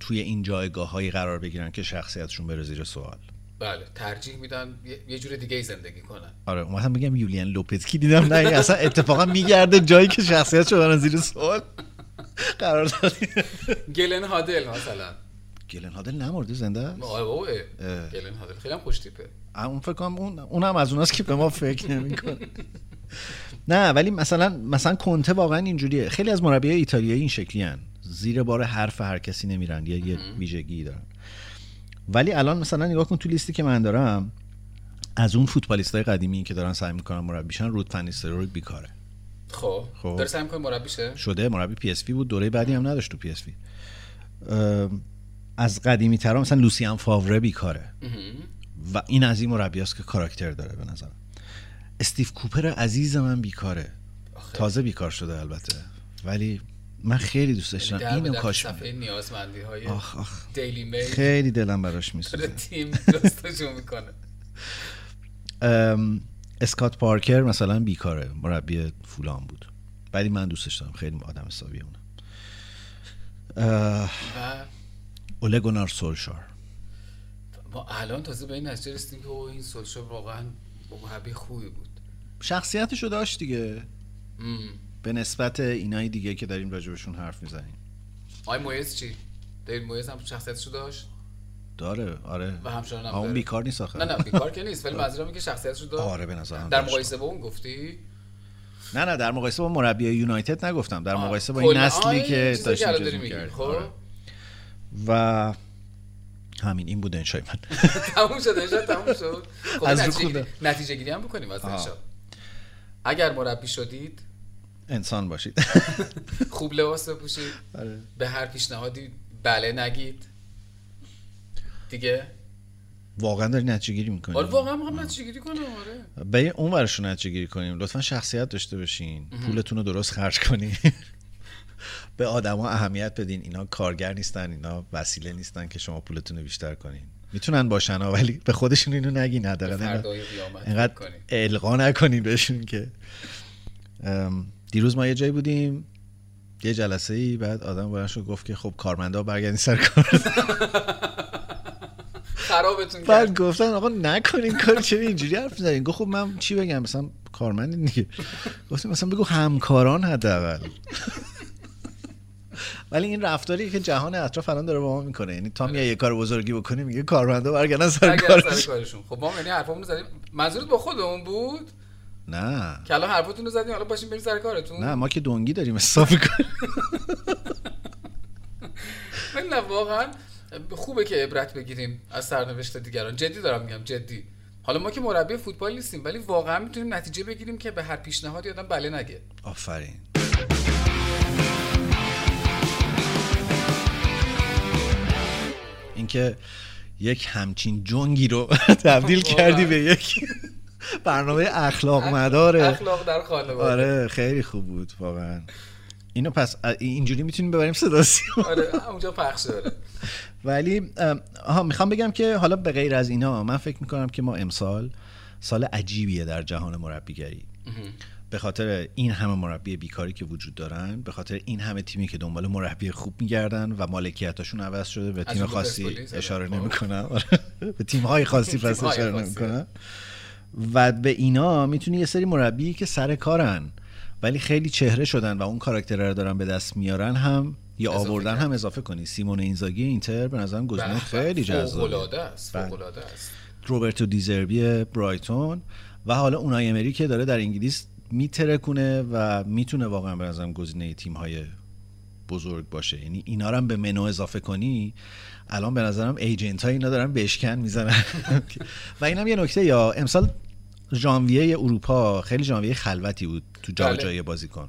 S1: توی این جایگاه هایی قرار بگیرن که شخصیتشون بره زیر سوال.
S3: بله ترجیح میدن یه- جور دیگه زندگی کنن.
S1: آره اومدم بگم یولیان لوپتکی دیدم نه اصلا اتفاقا میگرده جایی که شخصیت شدن زیر سوال. قرار دادی
S3: گلن هادل مثلا.
S1: گلن هادل نمرده زنده است؟
S3: آره بابا. گلن هادل خیلی هم خوش تیپه
S1: اون فکر کنم اون اونم از اوناست که به ما فکر نمی‌کنه. نه ولی مثلا مثلا کنته واقعا اینجوریه. خیلی از مربیای ایتالیایی این شکلی هن. زیر بار حرف هر کسی نمیرن یه یه ویژگی دارن. ولی الان مثلا نگاه کن تو لیستی که من دارم از اون فوتبالیستای قدیمی که دارن سعی می‌کنن مربیشن رود فنیستروی بیکاره.
S3: خب.
S1: خب.
S3: داره سعی می‌کنه مربی شه؟
S1: شده مربی پی اس بود دوره بعدی هم نداشت تو پی اس از قدیمی ترا مثلا لوسیان فاوره بیکاره. و این از این مربی که کاراکتر داره به نظرم. استیو کوپر عزیز من بیکاره. تازه بیکار شده البته. ولی من خیلی
S3: در به
S1: اینو کاش
S3: صفحه
S1: می‌دید.
S3: نیازمندی های
S1: آخ آخ.
S3: دیلی میل
S1: خیلی دلم براش میسوزه.
S3: تیم جستجو می‌کنه.
S1: اسکات پارکر مثلا بیکاره مربی فولان بود. ولی من دوستش دارم خیلی آدم حسابیه اونم.
S3: و؟
S1: اوله گونار سولشار.
S3: ما الان تازه به این نتیجه رسیدیم که این سولشار واقعا مربی خوبی بود.
S1: شخصیتشو داشت دیگه. به نسبت اینای دیگه که داریم راجبشون حرف می‌زنیم
S3: آی مویز چی دیوید مویز هم شخصیتشو داشت
S1: داره آره
S3: و همچنان هم
S1: اون. بیکار نیست آخه
S3: نه نه بیکار که نیست ولی منظورم که شخصیتشو داشت
S1: آره به نظرم
S3: در. مقایسه با اون گفتی
S1: نه نه در مقایسه با مربی یونایتد نگفتم در مقایسه با این نسلی که داشتیم. می‌کردیم.
S3: خب
S1: آره. و همین این بوده انشای من
S3: تموم شد انشاء تموم شد خب
S1: از رو
S3: نتیجه گیری- هم بکنیم از
S1: آها.
S3: انشاء اگر مربی شدید
S1: انسان باشید.
S3: خوب لباس بپوشید.
S1: آره.
S3: به هر پیشنهادی بله نگید. دیگه؟
S1: واقعا داری نتیجه گیری می‌کنی.
S3: آره واقعا می‌خوام نتیجه گیری کنم آره.
S1: به اون ورشون نتیجه گیری کنیم. لطفا شخصیت داشته باشین. پولتون رو درست خرج کنین. به آدما اهمیت بدین. اینا کارگر نیستن اینا وسیله نیستن که شما پولتون رو بیشتر کنین. می‌تونن باشن ها، ولی به خودشون اینو نگین.
S3: به
S1: حداقل اینقدر-. القا نکنین بهشون که. ام، دیروز ما یه جایی بودیم یه جلسه ای بعد آدم بلند شد گفت که خب کارمندا برگردین سر کار.
S3: خرابتون کرد.
S1: بعد گفتن آقا نکنین کار چرا اینجوری حرف می‌زنین؟ گفت خب من چی بگم؟ مثلا کارمند دیگه. گفتیم مثلا بگو همکاران حداقل. ولی این رفتاری که جهان اطراف الان داره با ما می‌کنه. یعنی تا میای یه کار بزرگی بکنی میگه کارمندا برگردن سر
S3: کارشون. خب ما یعنی حرفمون رو زدیم. منظورت با خودمون بود؟
S1: نه.
S3: که الان حرفتون رو زدیم حالا باشیم بریم سر کارتون.
S1: نه ما که دونگی داریم حساب می‌کنیم.
S3: ولی نه واقعا خوبه که عبرت بگیریم از سرنوشت دیگران. جدی دارم میگم جدی. حالا ما که مربی فوتبال نیستیم ولی واقعا می‌تونیم نتیجه بگیریم که به هر پیشنهادی آدم بله نگه.
S1: آفرین. اینکه یک همچین جنگی رو تبدیل. کردی به یک برنامه اخلاق مداره
S3: اخلاق در خانواده.
S1: آره خیلی خوب بود واقعا. اینو پس اینجوری می‌تونیم ببریم صدا سیما.
S3: آره اونجا پخش داره
S1: ولی آها می‌خوام بگم که حالا به غیر از اینا من فکر می‌کنم که ما امسال سال عجیبیه در جهان مربیگری. به خاطر این همه مربی بیکاری که وجود دارن به خاطر این همه تیمی که دنبال مربی خوب میگردن و مالکیتاشون عوض شده به تیم خاصی
S3: آره.
S1: اشاره
S3: خب.
S1: نمی‌کنم. به تیم های خاصی پس اشاره. نمی‌کنم. و به اینا می‌تونی یه سری مربی که سر کارن ولی خیلی چهره شدن و اون کاراکتر رو دارن به دست میارن هم یا آوردن
S3: کرد.
S1: هم اضافه کنی. سیمون اینزاگی اینتر به نظرم گزینه
S3: بله،
S1: خیلی جذابه بله.
S3: است.
S1: روبرتو دیزربی برایتون و حالا اونای امری که داره در انگلیس میترکونه و می‌تونه واقعا به نظرم گزینه تیم های بزرگ باشه. یعنی اینا رو هم به منو اضافه کنی الان به نظرم ایجنت ها اینا دارن بشکن می‌زنن. و اینم یه نکته یا امسال ژانویه اروپا خیلی ژانویه خلوتی بود تو جابجایی بازیکن.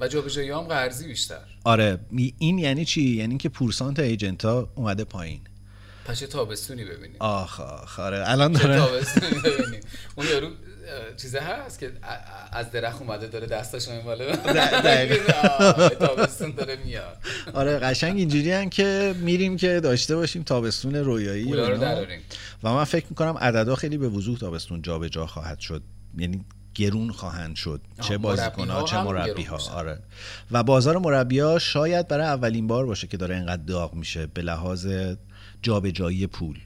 S3: و جابجایی هم قرضی بیشتر.
S1: آره این یعنی چی؟ یعنی که پورسانت ایجنت ها اومده پایین.
S3: پس چه تابستونی ببینیم.
S1: آخ آخ آره الان داره.
S3: تابستونی ببینیم. اون یارو اه، چیزه هست که از درخت اومده داره دستاشو میماله تابستون داره میاد.
S1: آره قشنگ اینجوری هن که میریم که داشته باشیم تابستون رویایی و
S3: رو
S1: من فکر می‌کنم عددا خیلی به وضوح تابستون جابجا خواهد شد. یعنی گرون خواهند شد. چه بازیکن ها
S3: مربی‌ها
S1: چه
S3: هم
S1: مربی ها. آره. و بازار مربی ها شاید برای اولین بار باشه که داره اینقدر داغ میشه به لحاظ جابجایی پول.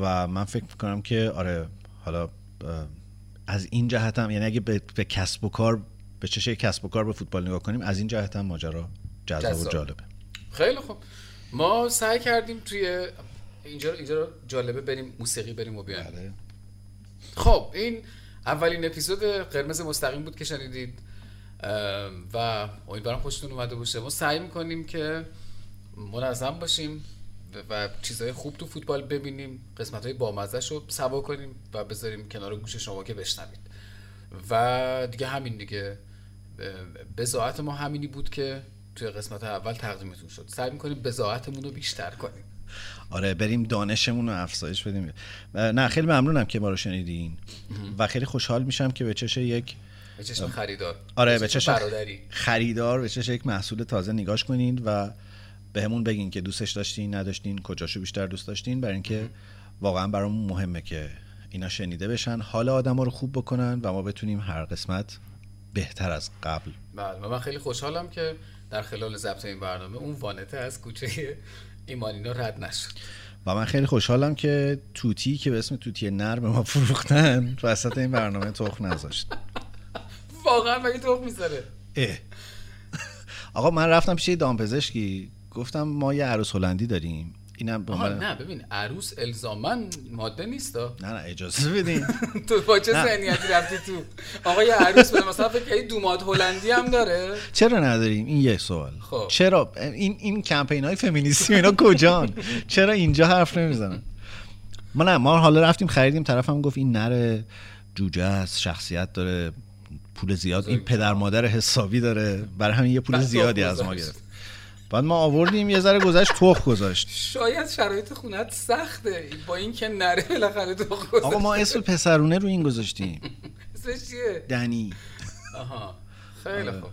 S1: و من فکر می‌کنم که آره حالا از این جهت هم یعنی اگه به, به کسب و کار به چشه کسب و کار به فوتبال نگاه کنیم از این جهت هم ماجرا جذاب و. جالبه.
S3: خیلی خوب. ما سعی کردیم توی اینجا اینجا رو جالبه بریم موسیقی بریم و بیایم.
S1: بله.
S3: خب این اولین اپیزود قرمز مستقیم بود که شنیدید. و امیدوارم خوشتون اومده باشه. ما سعی می‌کنیم که منظم باشیم. و- چیزهای خوب تو فوتبال ببینیم قسمت های بامزش رو سوا کنیم و بذاریم کنار گوش شما که بشنوید. و دیگه همین دیگه. بزاعت ما همینی بود که توی قسمت اول تقدیمتون شد. سعی می‌کنیم بزاعتمون رو بیشتر کنیم.
S1: آره بریم دانشمون رو افزایش بدیم. نه خیلی ممنونم که ما رو شنیدین. و خیلی خوشحال میشم که به چش یک
S3: به چشم خریدار.
S1: آره به چش
S3: برادری.
S1: خریدار به چش یک محصول تازه نگاش کنین و به همون بگین که دوستش داشتین نداشتین کجاشو بیشتر دوست داشتین برای اینکه واقعا برامون مهمه که اینا شنیده بشن. حال آدم رو خوب بکنن و ما بتونیم هر قسمت بهتر از قبل.
S3: بله و من خیلی خوشحالم که در خلال ضبط این برنامه اون وانته از کوچه ایمانینا رد نشد.
S1: و من خیلی خوشحالم که توتی که به اسم توتی نر به ما فروختن وسط این برنامه تخم نذاشت.
S3: واقعا مگه تخم می‌ذاره.
S1: آقا من رفتم پیش یه دامپزشکی. گفتم ما یه عروس هلندی داریم. اینم
S3: نه ببین عروس الزامن ماده نیست.
S1: نه نه اجازه بدین.
S3: تو با چه. ذهنیتی رفتی تو؟ آقا یه عروس بده مثلا فکر کردی دوماد هلندی هم داره؟
S1: چرا نداریم؟ این یه سوال.
S3: خب.
S1: چرا؟ این این کمپین های فمینیستی اینا کجان؟ چرا اینجا حرف نمی‌زنن؟ ما نه ما حالا رفتیم خریدیم طرفم گفت این نره جوجه است شخصیت داره پول زیاد این پدر مادر حسابی داره. برای همین یه پول زیادی از ما. گرفت. بعد ما آوردیم یه ذره گذشت تخ گذاشت.
S3: شاید شرایط خونت سخته. با این که نره بالاخره تو خود
S1: آقا ما اسم پسرونه رو این گذاشتیم.
S3: اسمش چیه؟
S1: دنی.
S3: آها. خیلی
S1: آره.
S3: خوب.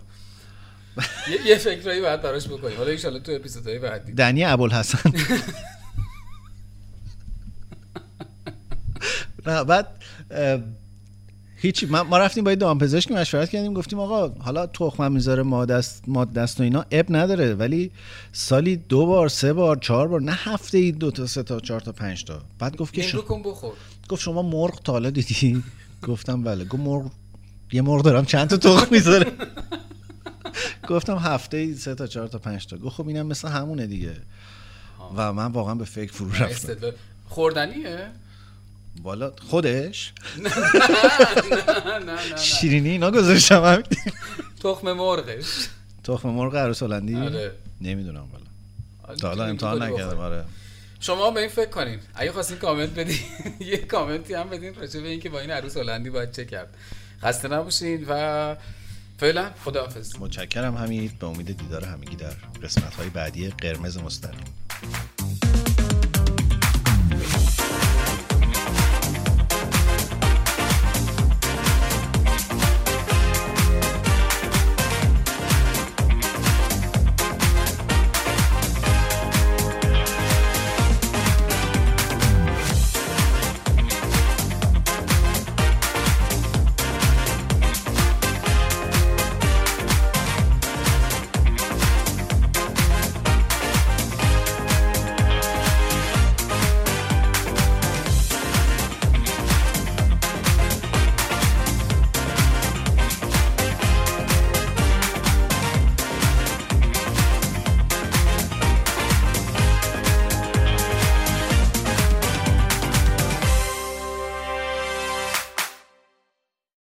S3: یه, یه فکرایی باید براش بکنیم. حالا ان تو اپیزودهای بعدی.
S1: دنی ابوالحسن. نه بعد اه، هیچی ما ما رفتیم با یه دامپزشک مشورت کردیم گفتیم آقا حالا تخمم می‌ذاره ماده است و اینا اب نداره ولی سالی دو بار سه بار چهار بار نه هفته ای دو تا سه تا چهار تا پنج تا. بعد گفت که شما
S3: بخور.
S1: گفت شما مرغ تا حالا دیدی؟ گفتم بله. گفت مرغ یه مرغ دارم چند تا تخم می‌ذاره؟ گفتم هفته ای سه تا چهار تا پنج تا. گفت خب اینم مثل همونه دیگه. و من واقعا به فکر فرو رفتم.
S3: خوردنیه؟
S1: والا خودش؟
S3: نه نه نه نه.
S1: شیرینی اینا گذاشتم همین.
S3: تخم مرغش.
S1: تخم مرغ عروس هلندی؟
S3: آره.
S1: نمی‌دونم والا. تا حالا امتحان نکردم. آره.
S3: شما به این فکر کنین. اگه خواستین کامنت بدین یه کامنتی هم بدین راجع به اینکه با این عروس هلندی باید چه کرد. خسته نباشین و فعلا خداحافظ.
S1: متشکرم حمید. به امید دیدار همگی در قسمت های بعدی قرمز مستقیم.